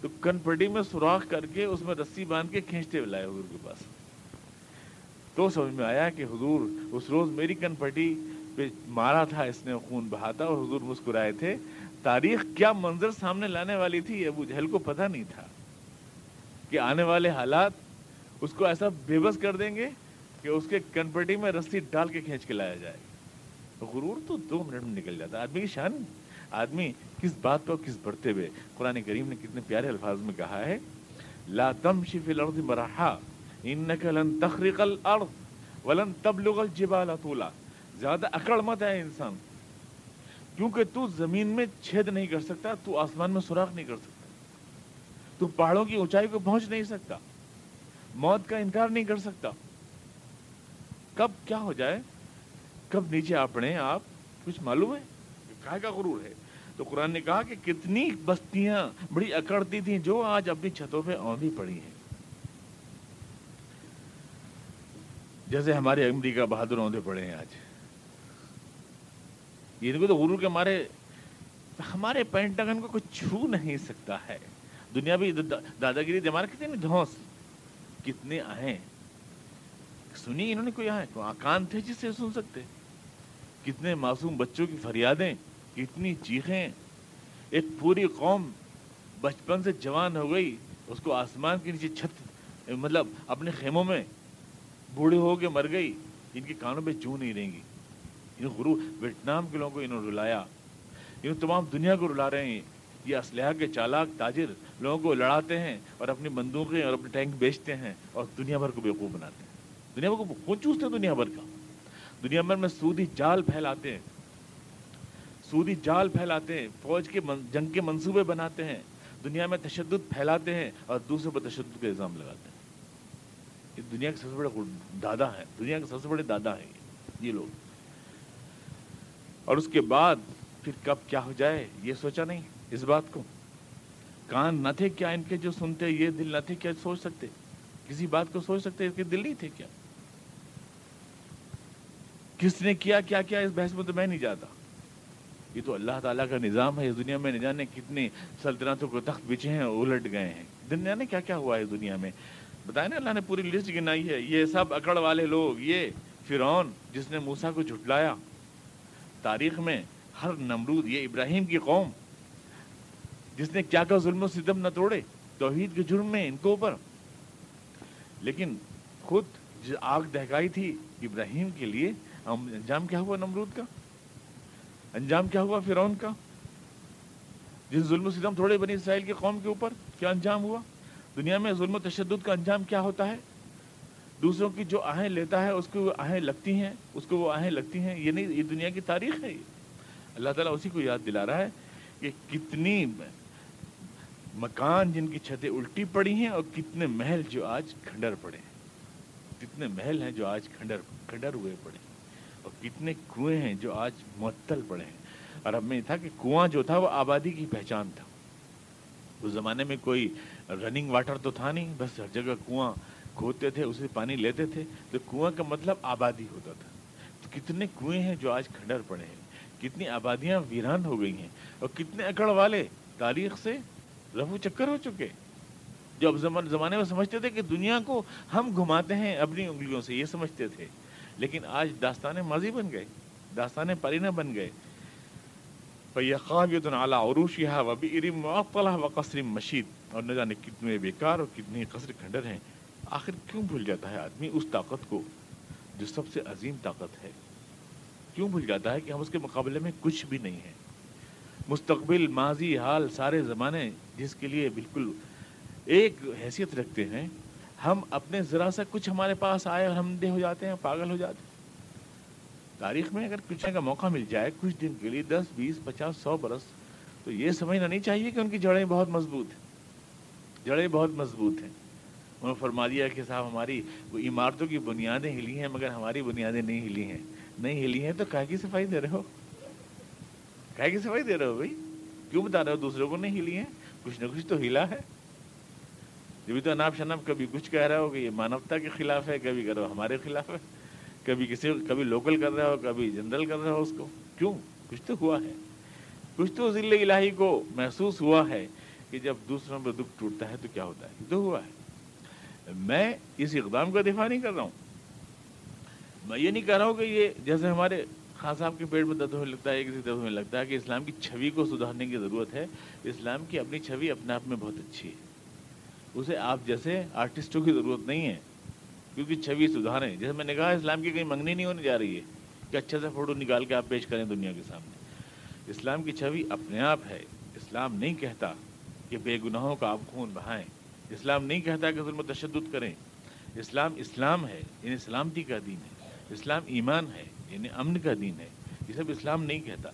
تو کن پٹی میں سوراخ کر کے اس میں رسی باندھ کے کھینچتے لائے حضور کے پاس۔ تو سمجھ میں آیا کہ حضور اس روز میری کن پٹی پہ مارا تھا، اس نے خون بہا تھا اور حضور مسکرائے تھے۔ تاریخ کیا منظر سامنے لانے والی تھی ابو جہل کو پتہ نہیں تھا کہ آنے والے حالات اس کو ایسا بے بس کر دیں گے کہ اس کے کنپٹی میں رسی ڈال کے کھینچ کے لایا جائے۔ غرور تو دو منٹ میں نکل جاتا۔ ہے آدمی کی شان، آدمی کس بات پر کس بڑھتے ہوئے۔ قرآن کریم نے کتنے پیارے الفاظ میں کہا ہے، لا تمشی فی الارض مرحا انکا لن تخرق الارض ولن تبلغ الجبال طولا۔ زیادہ اکڑ مت ہے انسان۔ کیونکہ تو زمین میں چھید نہیں کر سکتا، تو آسمان میں سوراخ نہیں کر سکتا۔ تو پہاڑوں کی اونچائی کو پہنچ نہیں سکتا۔ موت کا انکار نہیں کر سکتا۔ کب کیا ہو جائے؟ کب نیچے آپ پڑے آپ کچھ معلوم ہے؟ کہا کا غرور ہے؟ تو قرآن نے کہا کہ کتنی بستیاں بڑی اکڑتی تھیں جو آج اپنی چھتوں پہ آندھی پڑی ہیں۔ جیسے ہمارے امریکہ بہادر آندھے پڑے ہیں آج۔ یہ دیکھو تو غرور کے مارے، ہمارے پینٹاگن کو کوئی چھو نہیں سکتا ہے۔ دنیا بھی دادا گیری ہمارے کتنے دھوس کتنے آئے۔ سنی، انہوں نے کوئی آئے آکان تھے جس سے سن سکتے۔ کتنے معصوم بچوں کی فریادیں، کتنی چیخیں۔ ایک پوری قوم بچپن سے جوان ہو گئی، اس کو آسمان کے نیچے چھت مطلب اپنے خیموں میں بوڑھے ہو کے مر گئی، ان کے کانوں پہ چوں نہیں رہیں گی۔ یوں غرو ویٹنام کے لوگوں کو انہوں نے رلایا، یوں تمام دنیا کو رلا رہے ہیں۔ یہ اسلحہ کے چالاک تاجر لوگوں کو لڑاتے ہیں اور اپنی بندوقیں اور اپنے ٹینک بیچتے ہیں اور دنیا بھر کو بیوقوف بناتے ہیں۔ دنیا بھر کو خون چوستے ہیں دنیا بھر کا۔ دنیا بھر میں سودی جال پھیلاتے ہیں۔ سودی جال پھیلاتے ہیں، فوج کے جنگ کے منصوبے بناتے ہیں۔ دنیا میں تشدد پھیلاتے ہیں اور دوسرے پر تشدد کا الزام لگاتے ہیں۔ یہ دنیا کے سب سے بڑے دادا ہیں۔ دنیا کے سب سے بڑے دادا ہیں یہ لوگ۔ اور اس کے بعد پھر کب کیا ہو جائے یہ سوچا نہیں اس بات کو۔ کان نہ تھے کیا ان کے جو سنتے، یہ دل نہ تھے کیا سوچ سکتے؟ کسی بات کو سوچ سکتے؟ اس کے دل نہیں تھے کیا؟ کس نے کیا کیا کیا؟ اس بحث میں تو میں نہیں جاتا۔ یہ تو اللہ تعالیٰ کا نظام ہے، اس دنیا میں نہ جانے کتنی سلطنتوں کو تخت بچے ہیں، الٹ گئے ہیں۔ دنیا نے کیا کیا ہوا ہے اس دنیا میں؟ بتائیں نا اللہ نے پوری لسٹ گنائی ہے۔ یہ سب اکڑ والے لوگ، یہ فرعون جس نے موسا کو جھٹلایا۔ تاریخ میں ہر نمرود، یہ ابراہیم کی قوم، جس نے کیا کا ظلم و ستم نہ توڑے، توحید کے جرم میں ان کو اوپر۔ لیکن خود جو آگ دہکائی تھی ابراہیم کے لیے انجام کیا ہوا نمرود کا؟ انجام کیا ہوا فرعون کا؟ جس ظلم و ستم تھوڑے بنی اسرائیل کی قوم کے اوپر، کیا انجام ہوا؟ دنیا میں ظلم و تشدد کا انجام کیا ہوتا ہے؟ دوسروں کی جو آہیں لیتا ہے، اس کو وہ آہیں لگتی ہیں، اس کو وہ آہیں لگتی ہیں۔ یہ نہیں، یہ دنیا کی تاریخ ہے۔ یہ اللہ تعالیٰ اسی کو یاد دلا رہا ہے کہ کتنی مکان جن کی چھتیں الٹی پڑی ہیں اور کتنے محل جو آج کھنڈر پڑے ہیں۔ کتنے محل ہیں جو آج کھنڈر کھنڈر ہوئے پڑے ہیں۔ اور کتنے کنویں ہیں جو آج معطل پڑے ہیں۔ اور اب میں یہ تھا کہ کنواں جو تھا وہ آبادی کی پہچان تھا۔ اس زمانے میں کوئی رننگ واٹر تو تھا نہیں، بس ہر جگہ کنواں کھودتے تھے، اسے پانی لیتے تھے، تو کنواں کا مطلب آبادی ہوتا تھا۔ تو کتنے کنویں ہیں جو آج کھنڈر پڑے ہیں؟ کتنی آبادیاں ویران ہو گئی ہیں اور کتنے اکڑ والے تاریخ سے رفو چکر ہو چکے۔ جو اب زمانے میں سمجھتے تھے کہ دنیا کو ہم گھماتے ہیں اپنی انگلیوں سے، یہ سمجھتے تھے۔ لیکن آج داستان ماضی بن گئے، داستان پرینہ بن گئے۔ عروش یہ و ارم و قصرم مشید اور نہ جانے کتنے بیکار اور کتنے قصر کھنڈر ہیں۔ آخر کیوں بھول جاتا ہے آدمی؟ اس طاقت کو جو سب سے عظیم طاقت ہے۔ کیوں بھول جاتا ہے کہ ہم اس کے مقابلے میں کچھ بھی نہیں ہیں؟ مستقبل، ماضی، حال، سارے زمانے جس کے لیے بالکل ایک حیثیت رکھتے ہیں، ہم اپنے ذرا سا کچھ ہمارے پاس آئے اور ہم دے ہو جاتے ہیں، پاگل ہو جاتے ہیں۔ تاریخ میں اگر کچھ کا موقع مل جائے کچھ دن کے لیے، دس، بیس، پچاس، سو برس، تو یہ سمجھنا نہیں چاہیے کہ ان کی جڑیں بہت مضبوط ہیں۔ جڑیں بہت مضبوط ہیں۔ انہوں نے فرما دیا کہ صاحب ہماری وہ عمارتوں کی بنیادیں ہلی ہیں، مگر ہماری بنیادیں نہیں ہلی ہیں۔ نہیں ہلی ہیں تو کہا کی صفائی دے رہے ہو؟ کہا کی صفائی دے رہے ہو بھائی؟ کیوں بتا رہے ہو دوسروں کو نہیں ہلی ہیں؟ کچھ نہ کچھ تو ہلا ہے۔ جبھی تو اناپ شناب کبھی کچھ کہہ رہے ہو کہ یہ مانوتا کے خلاف ہے، کبھی کرو ہمارے خلاف ہے۔ کبھی کسی، کبھی لوکل کر رہے ہو، کبھی جنرل کر رہے ہو اس کو۔ کیوں؟ کچھ تو ہوا ہے۔ کچھ تو ضلع الہی کو محسوس ہوا ہے کہ جب دوسروں پہ دکھ ٹوٹتا ہے تو کیا ہوتا ہے؟ یہ تو ہوا ہے۔ میں اس اقدام کا دفاع نہیں کر رہا ہوں۔ میں یہ نہیں کہہ رہا ہوں کہ یہ جیسے ہمارے خان صاحب کے پیٹ میں درد ہونے لگتا ہے کسی درد ہونے لگتا ہے کہ اسلام کی چھوی کو سدھارنے کی ضرورت ہے۔ اسلام کی اپنی چھوی اپنے آپ میں بہت اچھی ہے۔ اسے آپ جیسے آرٹسٹوں کی ضرورت نہیں ہے، کیونکہ چھوی سدھاریں۔ جیسے میں نے کہا، اسلام کی کہیں منگنی نہیں ہونے جا رہی ہے کہ اچھے سے فوٹو نکال کے آپ پیش کریں دنیا کے سامنے۔ اسلام کی چھوی اپنے آپ ہے۔ اسلام نہیں کہتا کہ بے گناہوں کا آپ خون بہائیں۔ اسلام نہیں کہتا کہ ظلم و تشدد کریں۔ اسلام اسلام ہے یعنی سلامتی کا دین ہے۔ اسلام ایمان ہے یعنی امن کا دین ہے۔ یہ سب اسلام نہیں کہتا۔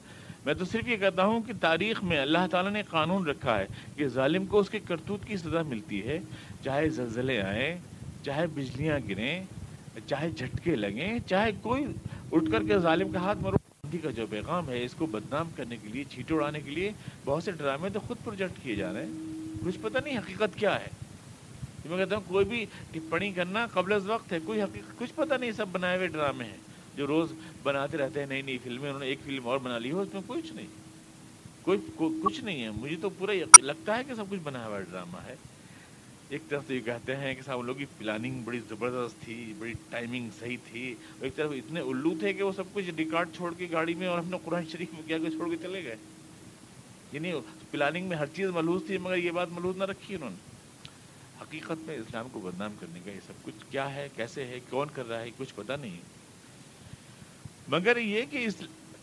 میں تو صرف یہ کہتا ہوں کہ تاریخ میں اللہ تعالیٰ نے قانون رکھا ہے کہ ظالم کو اس کے کرتوت کی سزا ملتی ہے۔ چاہے زلزلے آئیں، چاہے بجلیاں گریں، چاہے جھٹکے لگیں، چاہے کوئی اٹھ کر کے ظالم کا ہاتھ مرو کا جو پیغام ہے، اس کو بدنام کرنے کے لیے چھیٹے اڑانے کے لیے بہت سے ڈرامے تو خود پروجیکٹ کیے جا رہے ہیں۔ کچھ پتہ نہیں حقیقت کیا ہے۔ میں کہتا ہوں کوئی بھی ٹپڑی کرنا قبل از وقت ہے، کوئی حقیقت، کچھ پتہ نہیں، سب بنائے ہوئے ڈرامے ہیں۔ جو روز بناتے رہتے ہیں، نئی نئی فلمیں، انہوں نے ایک فلم اور بنا لی ہو اس میں کچھ نہیں۔ کوئی کچھ نہیں ہے۔ مجھے تو پورا لگتا ہے کہ سب کچھ بنایا ہوا ڈرامہ ہے۔ ایک طرف تو یہ کہتے ہیں کہ صاحب لوگوں کی پلاننگ بڑی زبردست تھی، بڑی ٹائمنگ صحیح تھی۔ اور ایک طرف اتنے الو تھے کہ وہ سب کچھ ریکارڈ چھوڑ کے گاڑی میں اور اپنے قرآن شریف میں کیا کہ چھوڑ کے چلے گئے۔ یعنی پلاننگ میں ہر چیز ملحوظ تھی، مگر یہ بات ملحوظ نہ رکھی انہوں نے۔ حقیقت میں اسلام کو بدنام کرنے کا یہ سب کچھ کیا ہے، کیسے ہے، کون کر رہا ہے، کچھ پتہ نہیں۔ مگر یہ کہ اس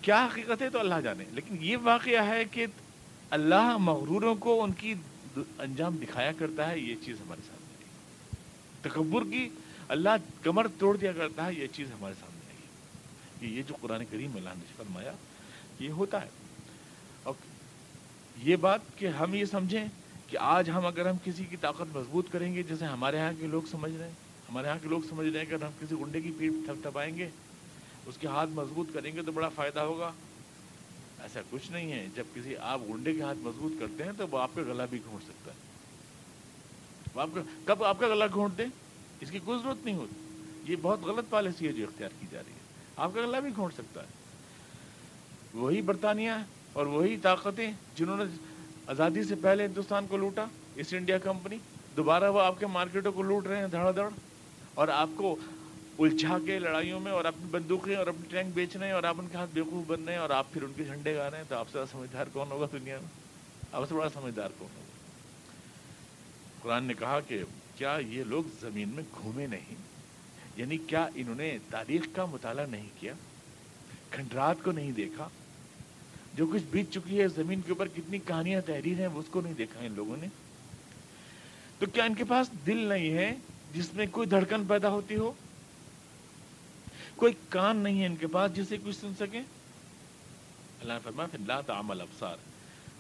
کیا حقیقت ہے تو اللہ جانے۔ لیکن یہ واقعہ ہے کہ اللہ مغروروں کو ان کی انجام دکھایا کرتا ہے، یہ چیز ہمارے سامنے آئی۔ تکبر کی اللہ کمر توڑ دیا کرتا ہے، یہ چیز ہمارے سامنے آئی۔ کہ یہ جو قرآن کریم اللہ نے فرمایا، یہ ہوتا ہے۔ اور یہ بات کہ ہم یہ سمجھیں کہ آج ہم اگر ہم کسی کی طاقت مضبوط کریں گے، جیسے ہمارے یہاں کے لوگ سمجھ رہے ہیں، ہمارے یہاں کے لوگ سمجھ رہے ہیں کہ ہم کسی گنڈے کی پیٹ تھپ تھپائیں گے، اس کے ہاتھ مضبوط کریں گے تو بڑا فائدہ ہوگا۔ ایسا کچھ نہیں ہے۔ جب کسی آپ گنڈے کے ہاتھ مضبوط کرتے ہیں تو وہ آپ کا گلا بھی گھونٹ سکتا ہے۔ آپ کا کب آپ کا گلا گھونٹ دیں؟ اس کی کوئی ضرورت نہیں ہوتی۔ یہ بہت غلط پالیسی ہے جو اختیار کی جا رہی ہے۔ آپ کا گلا بھی گھونٹ سکتا ہے۔ وہی برطانیہ اور وہی طاقتیں جنہوں نے آزادی سے پہلے ہندوستان کو لوٹا، ایسٹ انڈیا کمپنی، دوبارہ وہ آپ کے مارکیٹوں کو لوٹ رہے ہیں دھڑا دھڑ اور آپ کو الجھا کے لڑائیوں میں اور اپنی بندوقیں اور اپنی ٹینک بیچ رہے ہیں اور آپ ان کے ہاتھ بیوقوف بن رہے ہیں اور آپ پھر ان کے جھنڈے گا رہے ہیں، تو آپ سے بڑا سمجھدار کون ہوگا دنیا میں؟ آپ سے بڑا سمجھدار کون ہوگا؟ قرآن نے کہا کہ کیا یہ لوگ زمین میں گھومے نہیں؟ یعنی کیا انہوں نے تاریخ کا مطالعہ نہیں کیا؟ کھنڈرات کو نہیں دیکھا؟ جو کچھ بیت چکی ہے، زمین کے اوپر کتنی کہانیاں، تحریر ہیں اس کو نہیں دیکھا ان لوگوں نے۔ تو کیا ان کے پاس دل نہیں ہے جس میں کوئی دھڑکن پیدا ہوتی ہو؟ کوئی کان نہیں ہے ان کے پاس جسے کچھ سن سکے؟ اللہ نے فرمایا، پھر لا تعمل ابصار۔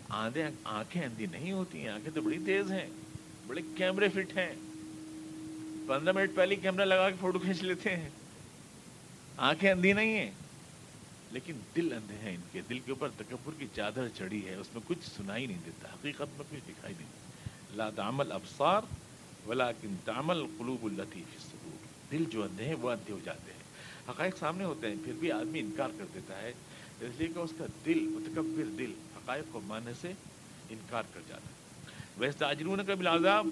آدھے آنکھیں اندھی نہیں ہوتی ہیں، آنکھیں تو بڑی تیز ہیں، بڑے کیمرے فٹ ہیں۔ پندرہ منٹ پہلے کیمرہ لگا کے فوٹو کھینچ لیتے ہیں۔ آنکھیں اندھی نہیں ہیں۔ لیکن دل اندھے ہیں ان کے، دل کے اوپر تکبر کی چادر چڑھی ہے، اس میں کچھ سنائی نہیں دیتا، حقیقت میں کچھ دکھائی نہیں لا تعمل ابصار، ولیکن تعمل قلوب التي في دل جو اندھے ہیں، وہ اندھے ہو جاتے ہیں۔ حقائق سامنے ہوتے ہیں، پھر بھی آدمی انکار کر دیتا ہے، اس لیے کہ اس کا دل، متکبر دل، حقائق کو ماننے سے انکار کر جاتا ہے۔ ویسے تاجرون کا بلازاب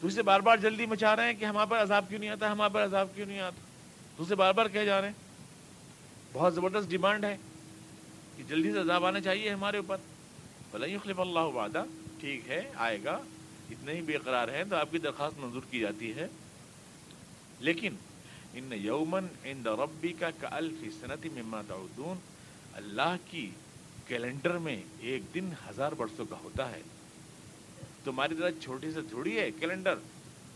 تو اسے بار بار جلدی مچا رہے ہیں کہ ہمارے پر عذاب کیوں نہیں آتا ہمارے پر عذاب کیوں نہیں آتا؟ تو اسے بار بار کہہ جا رہے ہیں۔ بہت زبردست ڈیمانڈ ہے کہ جلدی سے عذاب آنا چاہیے ہمارے اوپر۔ بھلا خلف اللہ وعدہ ٹھیک ہے، آئے گا۔ اتنے ہی بے قرار ہیں تو آپ کی درخواست منظور کی جاتی ہے۔ لیکن ان یومن ان ربی کا الفی صنعتی مما تعودون اللہ کی کیلنڈر میں ایک دن ہزار برسوں کا ہوتا ہے۔ تمہاری طرح چھوٹی سے تھوڑی ہے کیلنڈر۔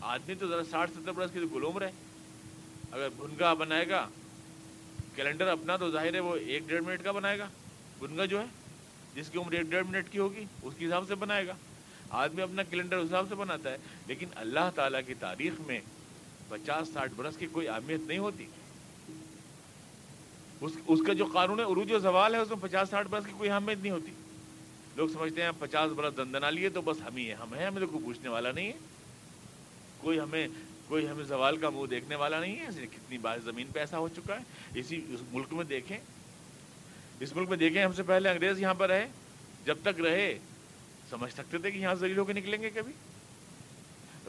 آدمی تو ذرا ساٹھ ستر برس کی تو گلوم رہے اگر بھنگا بنائے گا کیلنڈر اپنا تو ظاہر ہے وہ ایک ڈیڑھ منٹ کا بنائے گا۔ بنگا جو ہے، جس کی عمر ایک ڈیڑھ منٹ کی ہوگی، اس کے حساب سے بنائے گا۔ آدمی اپنا کیلنڈر اس حساب سے بناتا ہے، لیکن اللہ تعالیٰ کی تاریخ میں پچاس ساٹھ برس کی کوئی اہمیت نہیں ہوتی۔ اس اس کا جو قانون عروج و زوال ہے، اس میں پچاس ساٹھ برس کی کوئی اہمیت نہیں ہوتی۔ لوگ سمجھتے ہیں پچاس برس دندنا لیے تو بس ہم ہی ہیں، ہم ہیں، ہمیں تو کوئی پوچھنے والا نہیں ہے۔ کوئی ہمیں کوئی ہمیں زوال کا منہ دیکھنے والا نہیں ہے کتنی بار زمین پہ ایسا ہو چکا ہے۔ اسی اس ملک میں دیکھیں۔ اس ملک میں دیکھیں، ہم سے پہلے انگریز یہاں پر رہے، جب تک رہے، سمجھ سکتے تھے کہ یہاں ذریع ہو کے نکلیں گے کبھی؟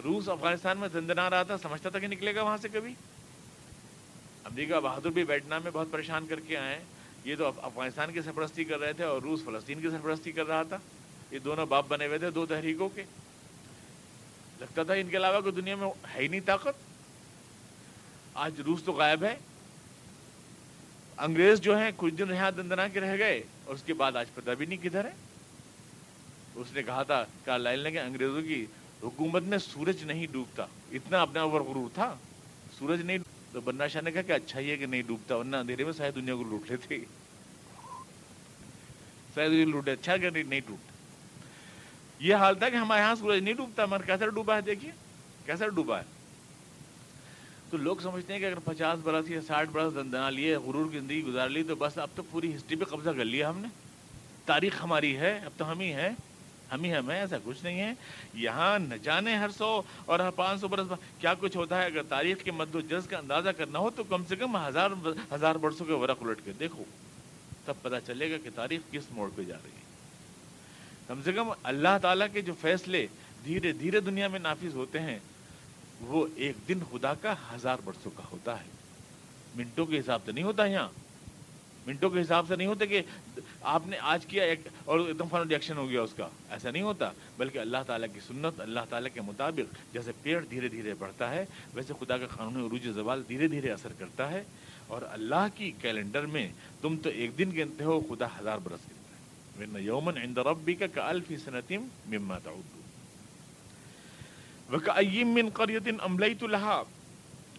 روس افغانستان میں زندنا رہا تھا، سمجھتا تھا کہ نکلے گا وہاں سے کبھی؟ امریکہ بہادر بھی ویٹنام میں بہت پریشان کر کے آئے۔ یہ تو افغانستان کی سرپرستی کر رہے تھے اور روس فلسطین کی سرپرستی کر رہا تھا۔ یہ دونوں باپ بنے ہوئے تھے، دو تحریکوں کے۔ لگتا تھا ان کے علاوہ کوئی دنیا میں ہے ہی نہیں طاقت۔ آج روس تو غائب ہے۔ انگریز جو ہیں کچھ دن یہاں دندنا کے رہ گئے اور اس کے بعد آج پتہ بھی نہیں کدھر ہے۔ اس نے کہا تھا کارلائل نے کہ انگریزوں کی حکومت میں سورج نہیں ڈوبتا۔ اتنا اپنا اوور غرور تھا۔ سورج نہیں تو بننا شاہ نے کہا کہ اچھا ہی ہے کہ نہیں ڈوبتا، ورنہ اندھیرے میں شاید دنیا کو لوٹ لیتے۔ شاید لوٹے اچھا کہ نہیں ڈوبتا۔ یہ حال تھا کہ ہمارے یہاں سورج نہیں ڈوبتا مگر کیسا ڈوبا ہے، دیکھیے کیسا ڈوبا ہے۔ تو لوگ سمجھتے ہیں کہ اگر پچاس برس یا ساٹھ برس دندنا لیے، غرور کی زندگی گزار لی، تو بس اب تو پوری ہسٹری پہ قبضہ کر لیا ہم نے۔ تاریخ ہماری ہے، اب تو ہم ہی ہیں، ہم ہی ہمیں ایسا کچھ نہیں ہے۔ یہاں نہ جانے ہر سو اور ہر پانچ سو برس کیا کچھ ہوتا ہے؟ اگر تاریخ کے مد و جز کا اندازہ کرنا ہو تو کم سے کم ہزار ہزار برسوں کے ورق الٹ کے دیکھو۔ تب پتہ چلے گا کہ تاریخ کس موڑ پہ جا رہی ہے۔ کم سے کم اللہ تعالیٰ کے جو فیصلے دھیرے دھیرے دنیا میں نافذ ہوتے ہیں، وہ ایک دن خدا کا ہزار برسوں کا ہوتا ہے۔ منٹوں کے حساب سے نہیں ہوتا یہاں۔ منٹوں کے حساب سے نہیں ہوتے کہ آپ نے آج کیا ایک اور ایک دم فن ریئیکشن ہو گیا اس کا۔ ایسا نہیں ہوتا، بلکہ اللہ تعالیٰ کی سنت، اللہ تعالیٰ کے مطابق جیسے پیڑ دھیرے دھیرے بڑھتا ہے، ویسے خدا کا قانون عروج زوال دھیرے دھیرے اثر کرتا ہے۔ اور اللہ کی کیلنڈر میں تم تو ایک دن گنتے ہو، خدا ہزار برس گنتا ہے یومن عند ربی کا الفی صنعتم مما تعود وکعیم من قریت املیت لہا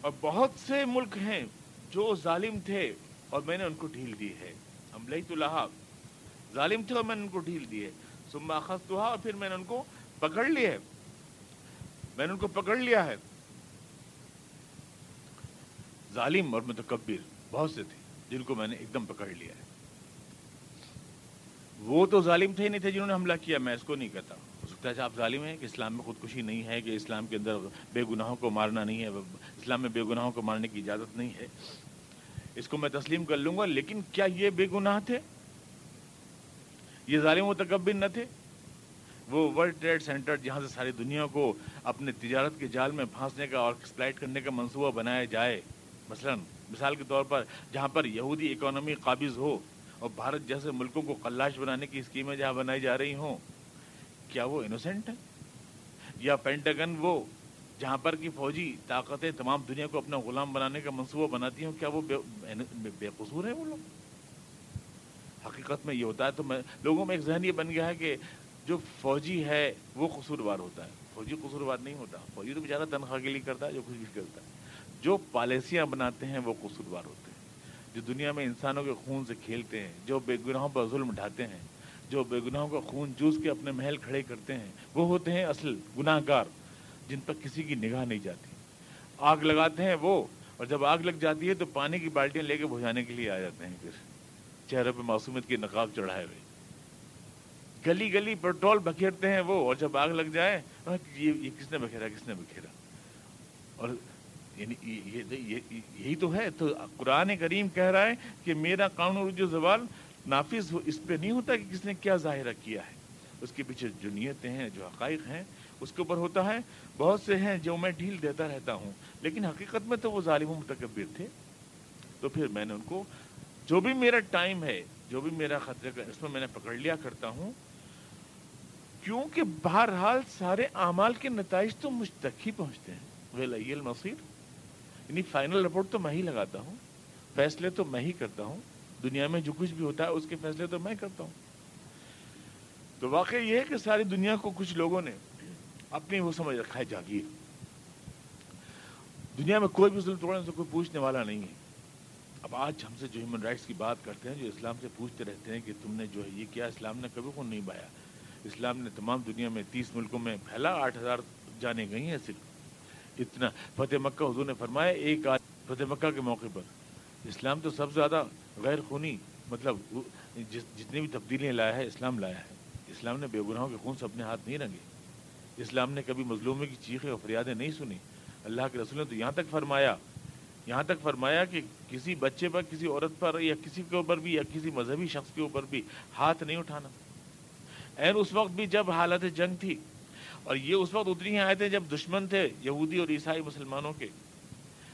اور بہت سے ملک ہیں جو ظالم تھے اور میں نے ان کو ڈھیل دی ہے. املئی تو ظالم تھے اور میں نے ان کو ڈھیل دی ہے. سما خست اور پھر میں نے ان کو پکڑ لیا ہے. میں نے ان کو پکڑ لیا ہے. ظالم اور متکبر بہت سے تھے جن کو میں نے ایک دم پکڑ لیا ہے. وہ تو ظالم تھے ہی نہیں تھے جنہوں نے حملہ کیا، میں اس کو نہیں کہتا۔ ہو سکتا ہے آپ ظالم ہیں کہ اسلام میں خودکشی نہیں ہے، کہ اسلام کے اندر بے گناہوں کو مارنا نہیں ہے، اسلام میں بے گناہوں کو مارنے کی اجازت نہیں ہے۔ اس کو میں تسلیم کر لوں گا، لیکن کیا یہ بے گناہ تھے؟ یہ ظالم و تکبر نہ تھے؟ وہ ورلڈ ٹریڈ سینٹر جہاں سے ساری دنیا کو اپنے تجارت کے جال میں پھانسنے کا اور ایکسپلائٹ کرنے کا منصوبہ بنایا جائے، مثلا مثال کے طور پر جہاں پر یہودی اکانومی قابض ہو۔ اور بھارت جیسے ملکوں کو کلاش بنانے کی اسکیمیں جہاں بنائی جا رہی ہوں، کیا وہ انوسینٹ ہے یا پینٹاگن وہ جہاں پر کی فوجی طاقتیں تمام دنیا کو اپنا غلام بنانے کا منصوبہ بناتی ہوں، کیا وہ بے قصور ہے وہ لوگ؟ حقیقت میں یہ ہوتا ہے تو میں لوگوں میں ایک ذہن یہ بن گیا ہے کہ جو فوجی ہے وہ قصوروار ہوتا ہے۔ فوجی قصوروار نہیں ہوتا۔ فوجی تو بیچارہ تنخواہ کے لیے کرتا ہے، جو کچھ بھی کرتا ہے۔ جو پالیسیاں بناتے ہیں وہ قصوروار ہوتے ہیں۔ جو دنیا میں انسانوں کے خون سے کھیلتے ہیں، جو بے گناہوں پر ظلم اٹھاتے ہیں، جو بے گناہوں کا خون جوس کے اپنے محل کھڑے کرتے ہیں، وہ ہوتے ہیں اصل گناہ گار جن پر کسی کی نگاہ نہیں جاتی۔ آگ لگاتے ہیں وہ، اور جب آگ لگ جاتی ہے تو پانی کی بالٹیاں لے کے بجھانے کے لیے آ جاتے ہیں پھر۔ چہرے پہ معصومیت کی نقاب چڑھائے ہوئے۔ گلی گلی پیٹرول بکھیرتے ہیں وہ، اور جب آگ لگ جائے یہ کس نے بکھیرا، کس نے بکھیرا؟ اور یعنی یہی تو ہے، تو قرآن کریم کہہ رہا ہے کہ میرا قانون جو زوال نافذ اس پہ نہیں ہوتا کہ کس نے کیا ظاہرہ کیا ہے۔ اس کے پیچھے جو نیتیں ہیں، جو حقائق ہیں، اس کے اوپر ہوتا ہے۔ بہت سے ہیں جو میں ڈھیل دیتا رہتا ہوں، لیکن حقیقت میں تو وہ ظالم و متکبر تھے۔ تو پھر میں نے ان کو جو بھی میرا ٹائم ہے، جو بھی میرا خطرے کا اس میں میں نے پکڑ لیا کرتا ہوں۔ کیونکہ بہرحال سارے اعمال کے نتائج تو مجھ تک ہی پہنچتے ہیں۔ غلئی المصیر۔ یعنی فائنل رپورٹ تو میں ہی لگاتا ہوں۔ فیصلے تو میں ہی کرتا ہوں۔ دنیا میں جو کچھ بھی ہوتا ہے، اس کے فیصلے تو میں کرتا ہوں۔ تو واقعہ یہ ہے کہ ساری دنیا کو کچھ لوگوں نے اپنی وہ سمجھ رکھا ہے، جاگیر۔ دنیا میں کوئی بھی ظلم توڑنے سے کوئی پوچھنے والا نہیں ہے۔ اب آج ہم سے جو ہیومن رائٹس کی بات کرتے ہیں، جو اسلام سے پوچھتے رہتے ہیں کہ تم نے جو ہے یہ کیا، اسلام نے کبھی کو نہیں بایا اسلام نے تمام دنیا میں تیس ملکوں میں پھیلا، آٹھ ہزار جانے گئی ہیں صرف۔ اتنا فتح مکہ حضور نے فرمایا، ایک آج فتح مکہ کے موقع پر۔ اسلام تو سب سے زیادہ غیر خونی مطلب جس جتنی بھی تبدیلیاں لایا ہے، اسلام لایا ہے۔ اسلام نے بے گناہوں کے خون سے اپنے ہاتھ نہیں رنگے۔ اسلام نے کبھی مظلوموں کی چیخیں اور فریادیں نہیں سنی۔ اللہ کے رسول نے تو یہاں تک فرمایا، یہاں تک فرمایا کہ کسی بچے پر، کسی عورت پر، یا کسی کے اوپر بھی، یا کسی مذہبی شخص کے اوپر بھی ہاتھ نہیں اٹھانا۔ این اس وقت بھی جب حالت جنگ تھی اور یہ اس وقت اتنی آئے تھے جب دشمن تھے، یہودی اور عیسائی مسلمانوں کے۔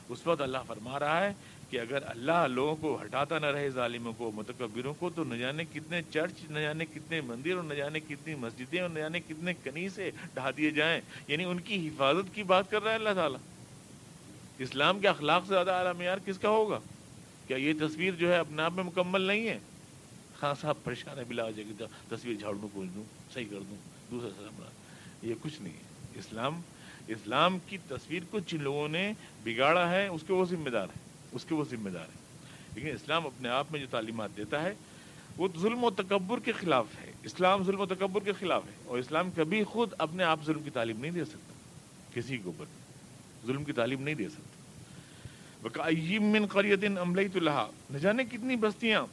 اس وقت اللہ فرما رہا ہے کہ اگر اللہ لوگوں کو ہٹاتا نہ رہے، ظالموں کو، متکبروں کو، تو نہ جانے کتنے چرچ، نہ جانے کتنے مندر اور نہ جانے کتنی مسجدیں اور نہ جانے کتنے کنی سے ڈھا دیے جائیں۔ یعنی ان کی حفاظت کی بات کر رہا ہے اللہ تعالیٰ۔ اسلام کے اخلاق سے زیادہ اعلیٰ معیار کس کا ہوگا؟ کیا یہ تصویر جو ہے اپنے آپ میں مکمل نہیں ہے؟ خاں صاحب پریشان ہے بلا ہو جائے گی تصویر جھاڑ دوں پوچھ دوں صحیح کر دوں، دوسرا سلام یہ کچھ نہیں ہے۔ اسلام اسلام کی تصویر کو جن لوگوں نے بگاڑا ہے، اس کے وہ ذمہ دار ہے اس کے وہ ذمہ دار ہے لیکن اسلام اپنے آپ میں جو تعلیمات دیتا ہے، وہ ظلم و تکبر کے خلاف ہے۔ اسلام ظلم و تکبر کے خلاف ہے۔ اور اسلام کبھی خود اپنے آپ ظلم کی تعلیم نہیں دے سکتا۔ کسی کے اوپر ظلم کی تعلیم نہیں دے سکتا۔ من قریت عملئی تو لہا نہ جانے کتنی بستیاں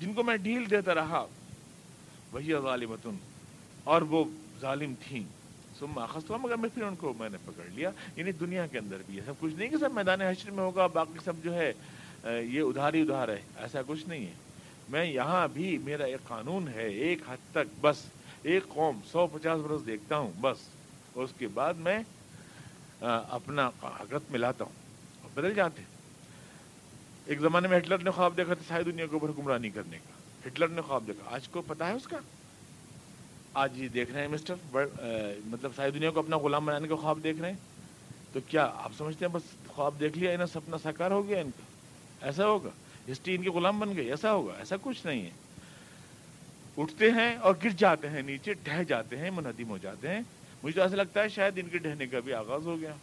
جن کو میں ڈھیل دیتا رہا۔ وہی ظالمتن اور وہ ظالم تھیں۔ ہوا مگر میں پھر ان کو میں نے پکڑ لیا یعنی دنیا کے اندر بھی یہ سب کچھ نہیں کہ سب میدان حشر میں ہوگا، باقی سب جو ہے یہ ادھار ہی ادھار ہے، ایسا کچھ نہیں ہے۔ میں یہاں بھی میرا ایک قانون ہے، ایک حد تک، بس ایک قوم، سو پچاس برس دیکھتا ہوں، بس۔ اور اس کے بعد میں اپنا حقت ملاتا ہوں۔ اور بدل جاتے ایک زمانے میں ہٹلر نے خواب دیکھا تھا ساری دنیا کے اوپر حکمرانی کرنے کا۔ ہٹلر نے خواب دیکھا۔ آج کو پتا ہے اس کا؟ آج یہ دیکھ رہے ہیں مسٹر مطلب ساری دنیا کو اپنا غلام بنانے کا خواب دیکھ رہے ہیں۔ تو کیا آپ سمجھتے ہیں بس خواب دیکھ لیا، انہیں سپنا ساکار ہو گیا ان کا؟ ایسا ہوگا؟ ہسٹری ان کے غلام بن گئی ایسا ہوگا؟ ایسا کچھ نہیں ہے۔ اٹھتے ہیں اور گر جاتے ہیں نیچے ڈہ جاتے ہیں، منہدم ہو جاتے ہیں۔ مجھے تو ایسا لگتا ہے شاید ان کے ڈہنے کا بھی آغاز ہو گیا۔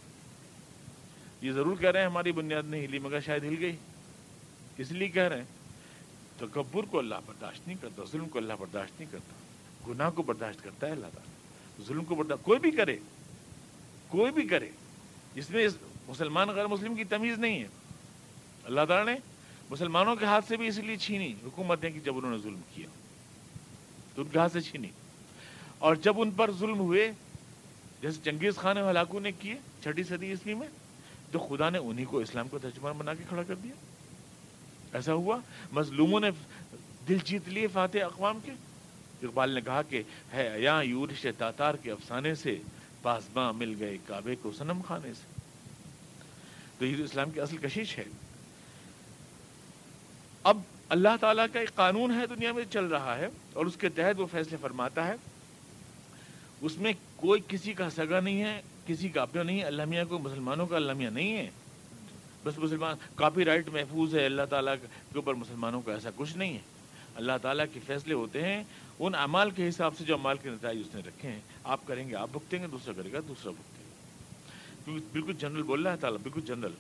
یہ ضرور کہہ رہے ہیں ہماری بنیاد نہیں ہلی، مگر شاید ہل گئی۔ اس لیے کہہ رہے ہیں تو کو اللہ برداشت نہیں کرتا، ظلم کو اللہ برداشت نہیں کرتا۔ گناہ کو برداشت کرتا ہے اللہ تعالیٰ۔ ظلم کو برداشت کوئی بھی کرے، کوئی بھی کرے، اس میں مسلمان غیر مسلم کی تمیز نہیں ہے۔ اللہ تعالیٰ نے مسلمانوں کے ہاتھ سے بھی اس لیے چھینی، حکومتیں کہ جب انہوں نے ظلم کیا۔ تو ان کے ہاتھ سے چھینی۔ اور جب ان پر ظلم ہوئے، جیسے چنگیز خان ہلاکو نے کیے، چھٹی صدی عیسوی میں، تو خدا نے انہی کو اسلام کو ترجمان بنا کے کھڑا کر دیا۔ ایسا ہوا، مظلوموں نے دل جیت لیے فاتح اقوام کے۔ اقبال نے کہا کہ ہے یا یورش تاتار کے افسانے سے پاسباں مل گئے کعبے کو سنم خانے سے۔ تو یہ اسلام کی اصل کشش ہے۔ اب اللہ تعالیٰ کا ایک قانون ہے دنیا میں چل رہا ہے اور اس کے تحت وہ فیصلے فرماتا ہے۔ اس میں کوئی کسی کا سگا نہیں ہے، کسی کا اپنا نہیں ہے، اللہ میاں کو، مسلمانوں کا اللہ میاں نہیں ہے۔ بس مسلمان کاپی رائٹ محفوظ ہے، اللہ تعالیٰ کے اوپر مسلمانوں کا ایسا کچھ نہیں ہے۔ اللہ تعالیٰ کے فیصلے ہوتے ہیں، ان اعمال کے حساب سے جو امال کے نتائج اس نے رکھے ہیں، آپ کریں گے، آپ بھگتیں گے، دوسرا کرے گا، دوسرا بھگتے گا کیونکہ بالکل جنرل بول رہا ہے تعالیٰ، بالکل جنرل۔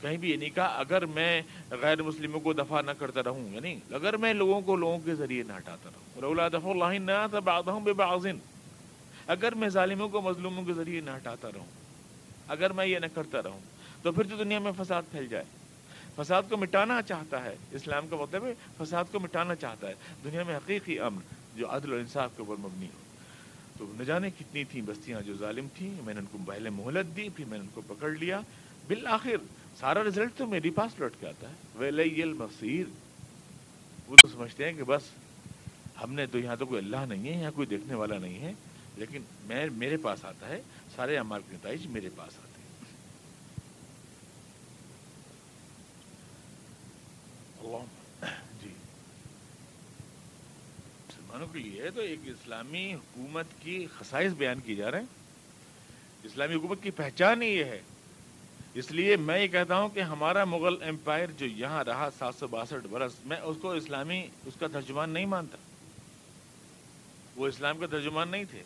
کہیں بھی یہ نہیں کہا، اگر میں غیر مسلموں کو دفاع نہ کرتا رہوں یعنی اگر میں لوگوں کو لوگوں کے ذریعے نہ ہٹاتا رہوں۔ رولا دفع اللہ نہ بے بازن اگر میں ظالموں کو مظلوموں کے ذریعے نہ ہٹاتا رہوں، اگر میں یہ نہ کرتا رہوں، تو پھر تو دنیا میں فساد پھیل جائے۔ فساد کو مٹانا چاہتا ہے۔ اسلام کا مطلب ہے فساد کو مٹانا چاہتا ہے۔ دنیا میں حقیقی امن جو عدل و انصاف کے اوپر مبنی ہو۔ تو نہ جانے کتنی تھیں بستیاں جو ظالم تھیں۔ میں نے ان کو پہلے مہلت دی، پھر میں نے ان کو پکڑ لیا۔ بالآخر سارا رزلٹ تو میری پاس لوٹ کے آتا ہے۔ ویل المصیر۔ وہ تو سمجھتے ہیں کہ بس ہم نے تو یہاں تو کوئی اللہ نہیں ہے، یہاں کوئی دیکھنے والا نہیں ہے، لیکن میں، میرے پاس آتا ہے، سارے امار کے نتائج میرے پاس آتے ہیں جی مسلمانوں کے لیے تو ایک اسلامی حکومت کی خصائص بیان کی جا رہے ہیں اسلامی حکومت کی پہچان ہی یہ ہے اس لیے میں یہ کہتا ہوں کہ ہمارا مغل امپائر جو یہاں رہا سات سو باسٹھ برس میں اس کو اسلامی اس کا ترجمان نہیں مانتا وہ اسلام کا ترجمان نہیں تھے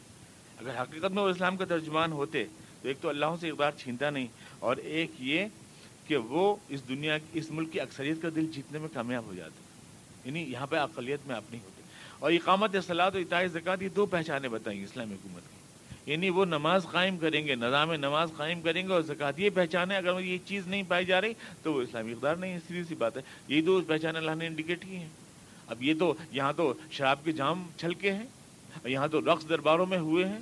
اگر حقیقت میں وہ اسلام کا ترجمان ہوتے تو ایک تو اللہ سے اقدار چھینتا نہیں اور ایک یہ کہ وہ اس دنیا اس ملک کی اکثریت کا دل جیتنے میں کامیاب ہو جاتے یعنی یہاں پہ اقلیت میں اپنی ہوتے۔ اور اقامت سلاد و اطاعت زکات یہ دو پہچانیں بتائیں اسلامی حکومت کی۔ یعنی وہ نماز قائم کریں گے، نظام نماز قائم کریں گے اور زکات یہ پہچانے اگر یہ چیز نہیں پائی جا رہی تو وہ اسلامی اقدار نہیں ہے۔ سیدھی سی بات ہے۔ یہ دو پہچانے اللہ نے انڈیکیٹ کی ہیں۔ اب یہ تو یہاں تو شراب کے جام چھلکے ہیں یہاں تو رقص درباروں میں ہوئے ہیں۔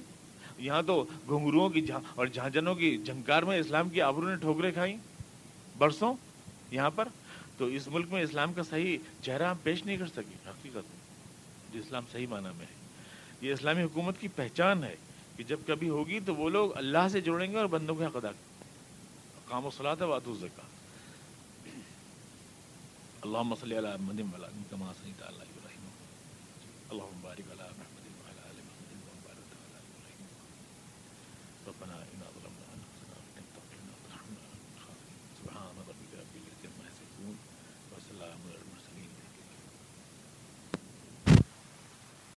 یہاں تو گھنگروؤں کی اور جھانجنوں کی جھنکار میں اسلام کی آبروں نے ٹھوکریں کھائی برسوں یہاں پر، تو اس ملک میں اسلام کا صحیح چہرہ ہم پیش نہیں کر سکے۔ حقیقت میں جو اسلام صحیح معنی میں ہے۔ یہ اسلامی حکومت کی پہچان ہے کہ جب کبھی ہوگی تو وہ لوگ اللہ سے جڑیں گے اور بندوں کے حق ادا کام و صلاح واتو زکا اللہ مسلی اللہ مدم اللہ کما اللہ مبارک اللہ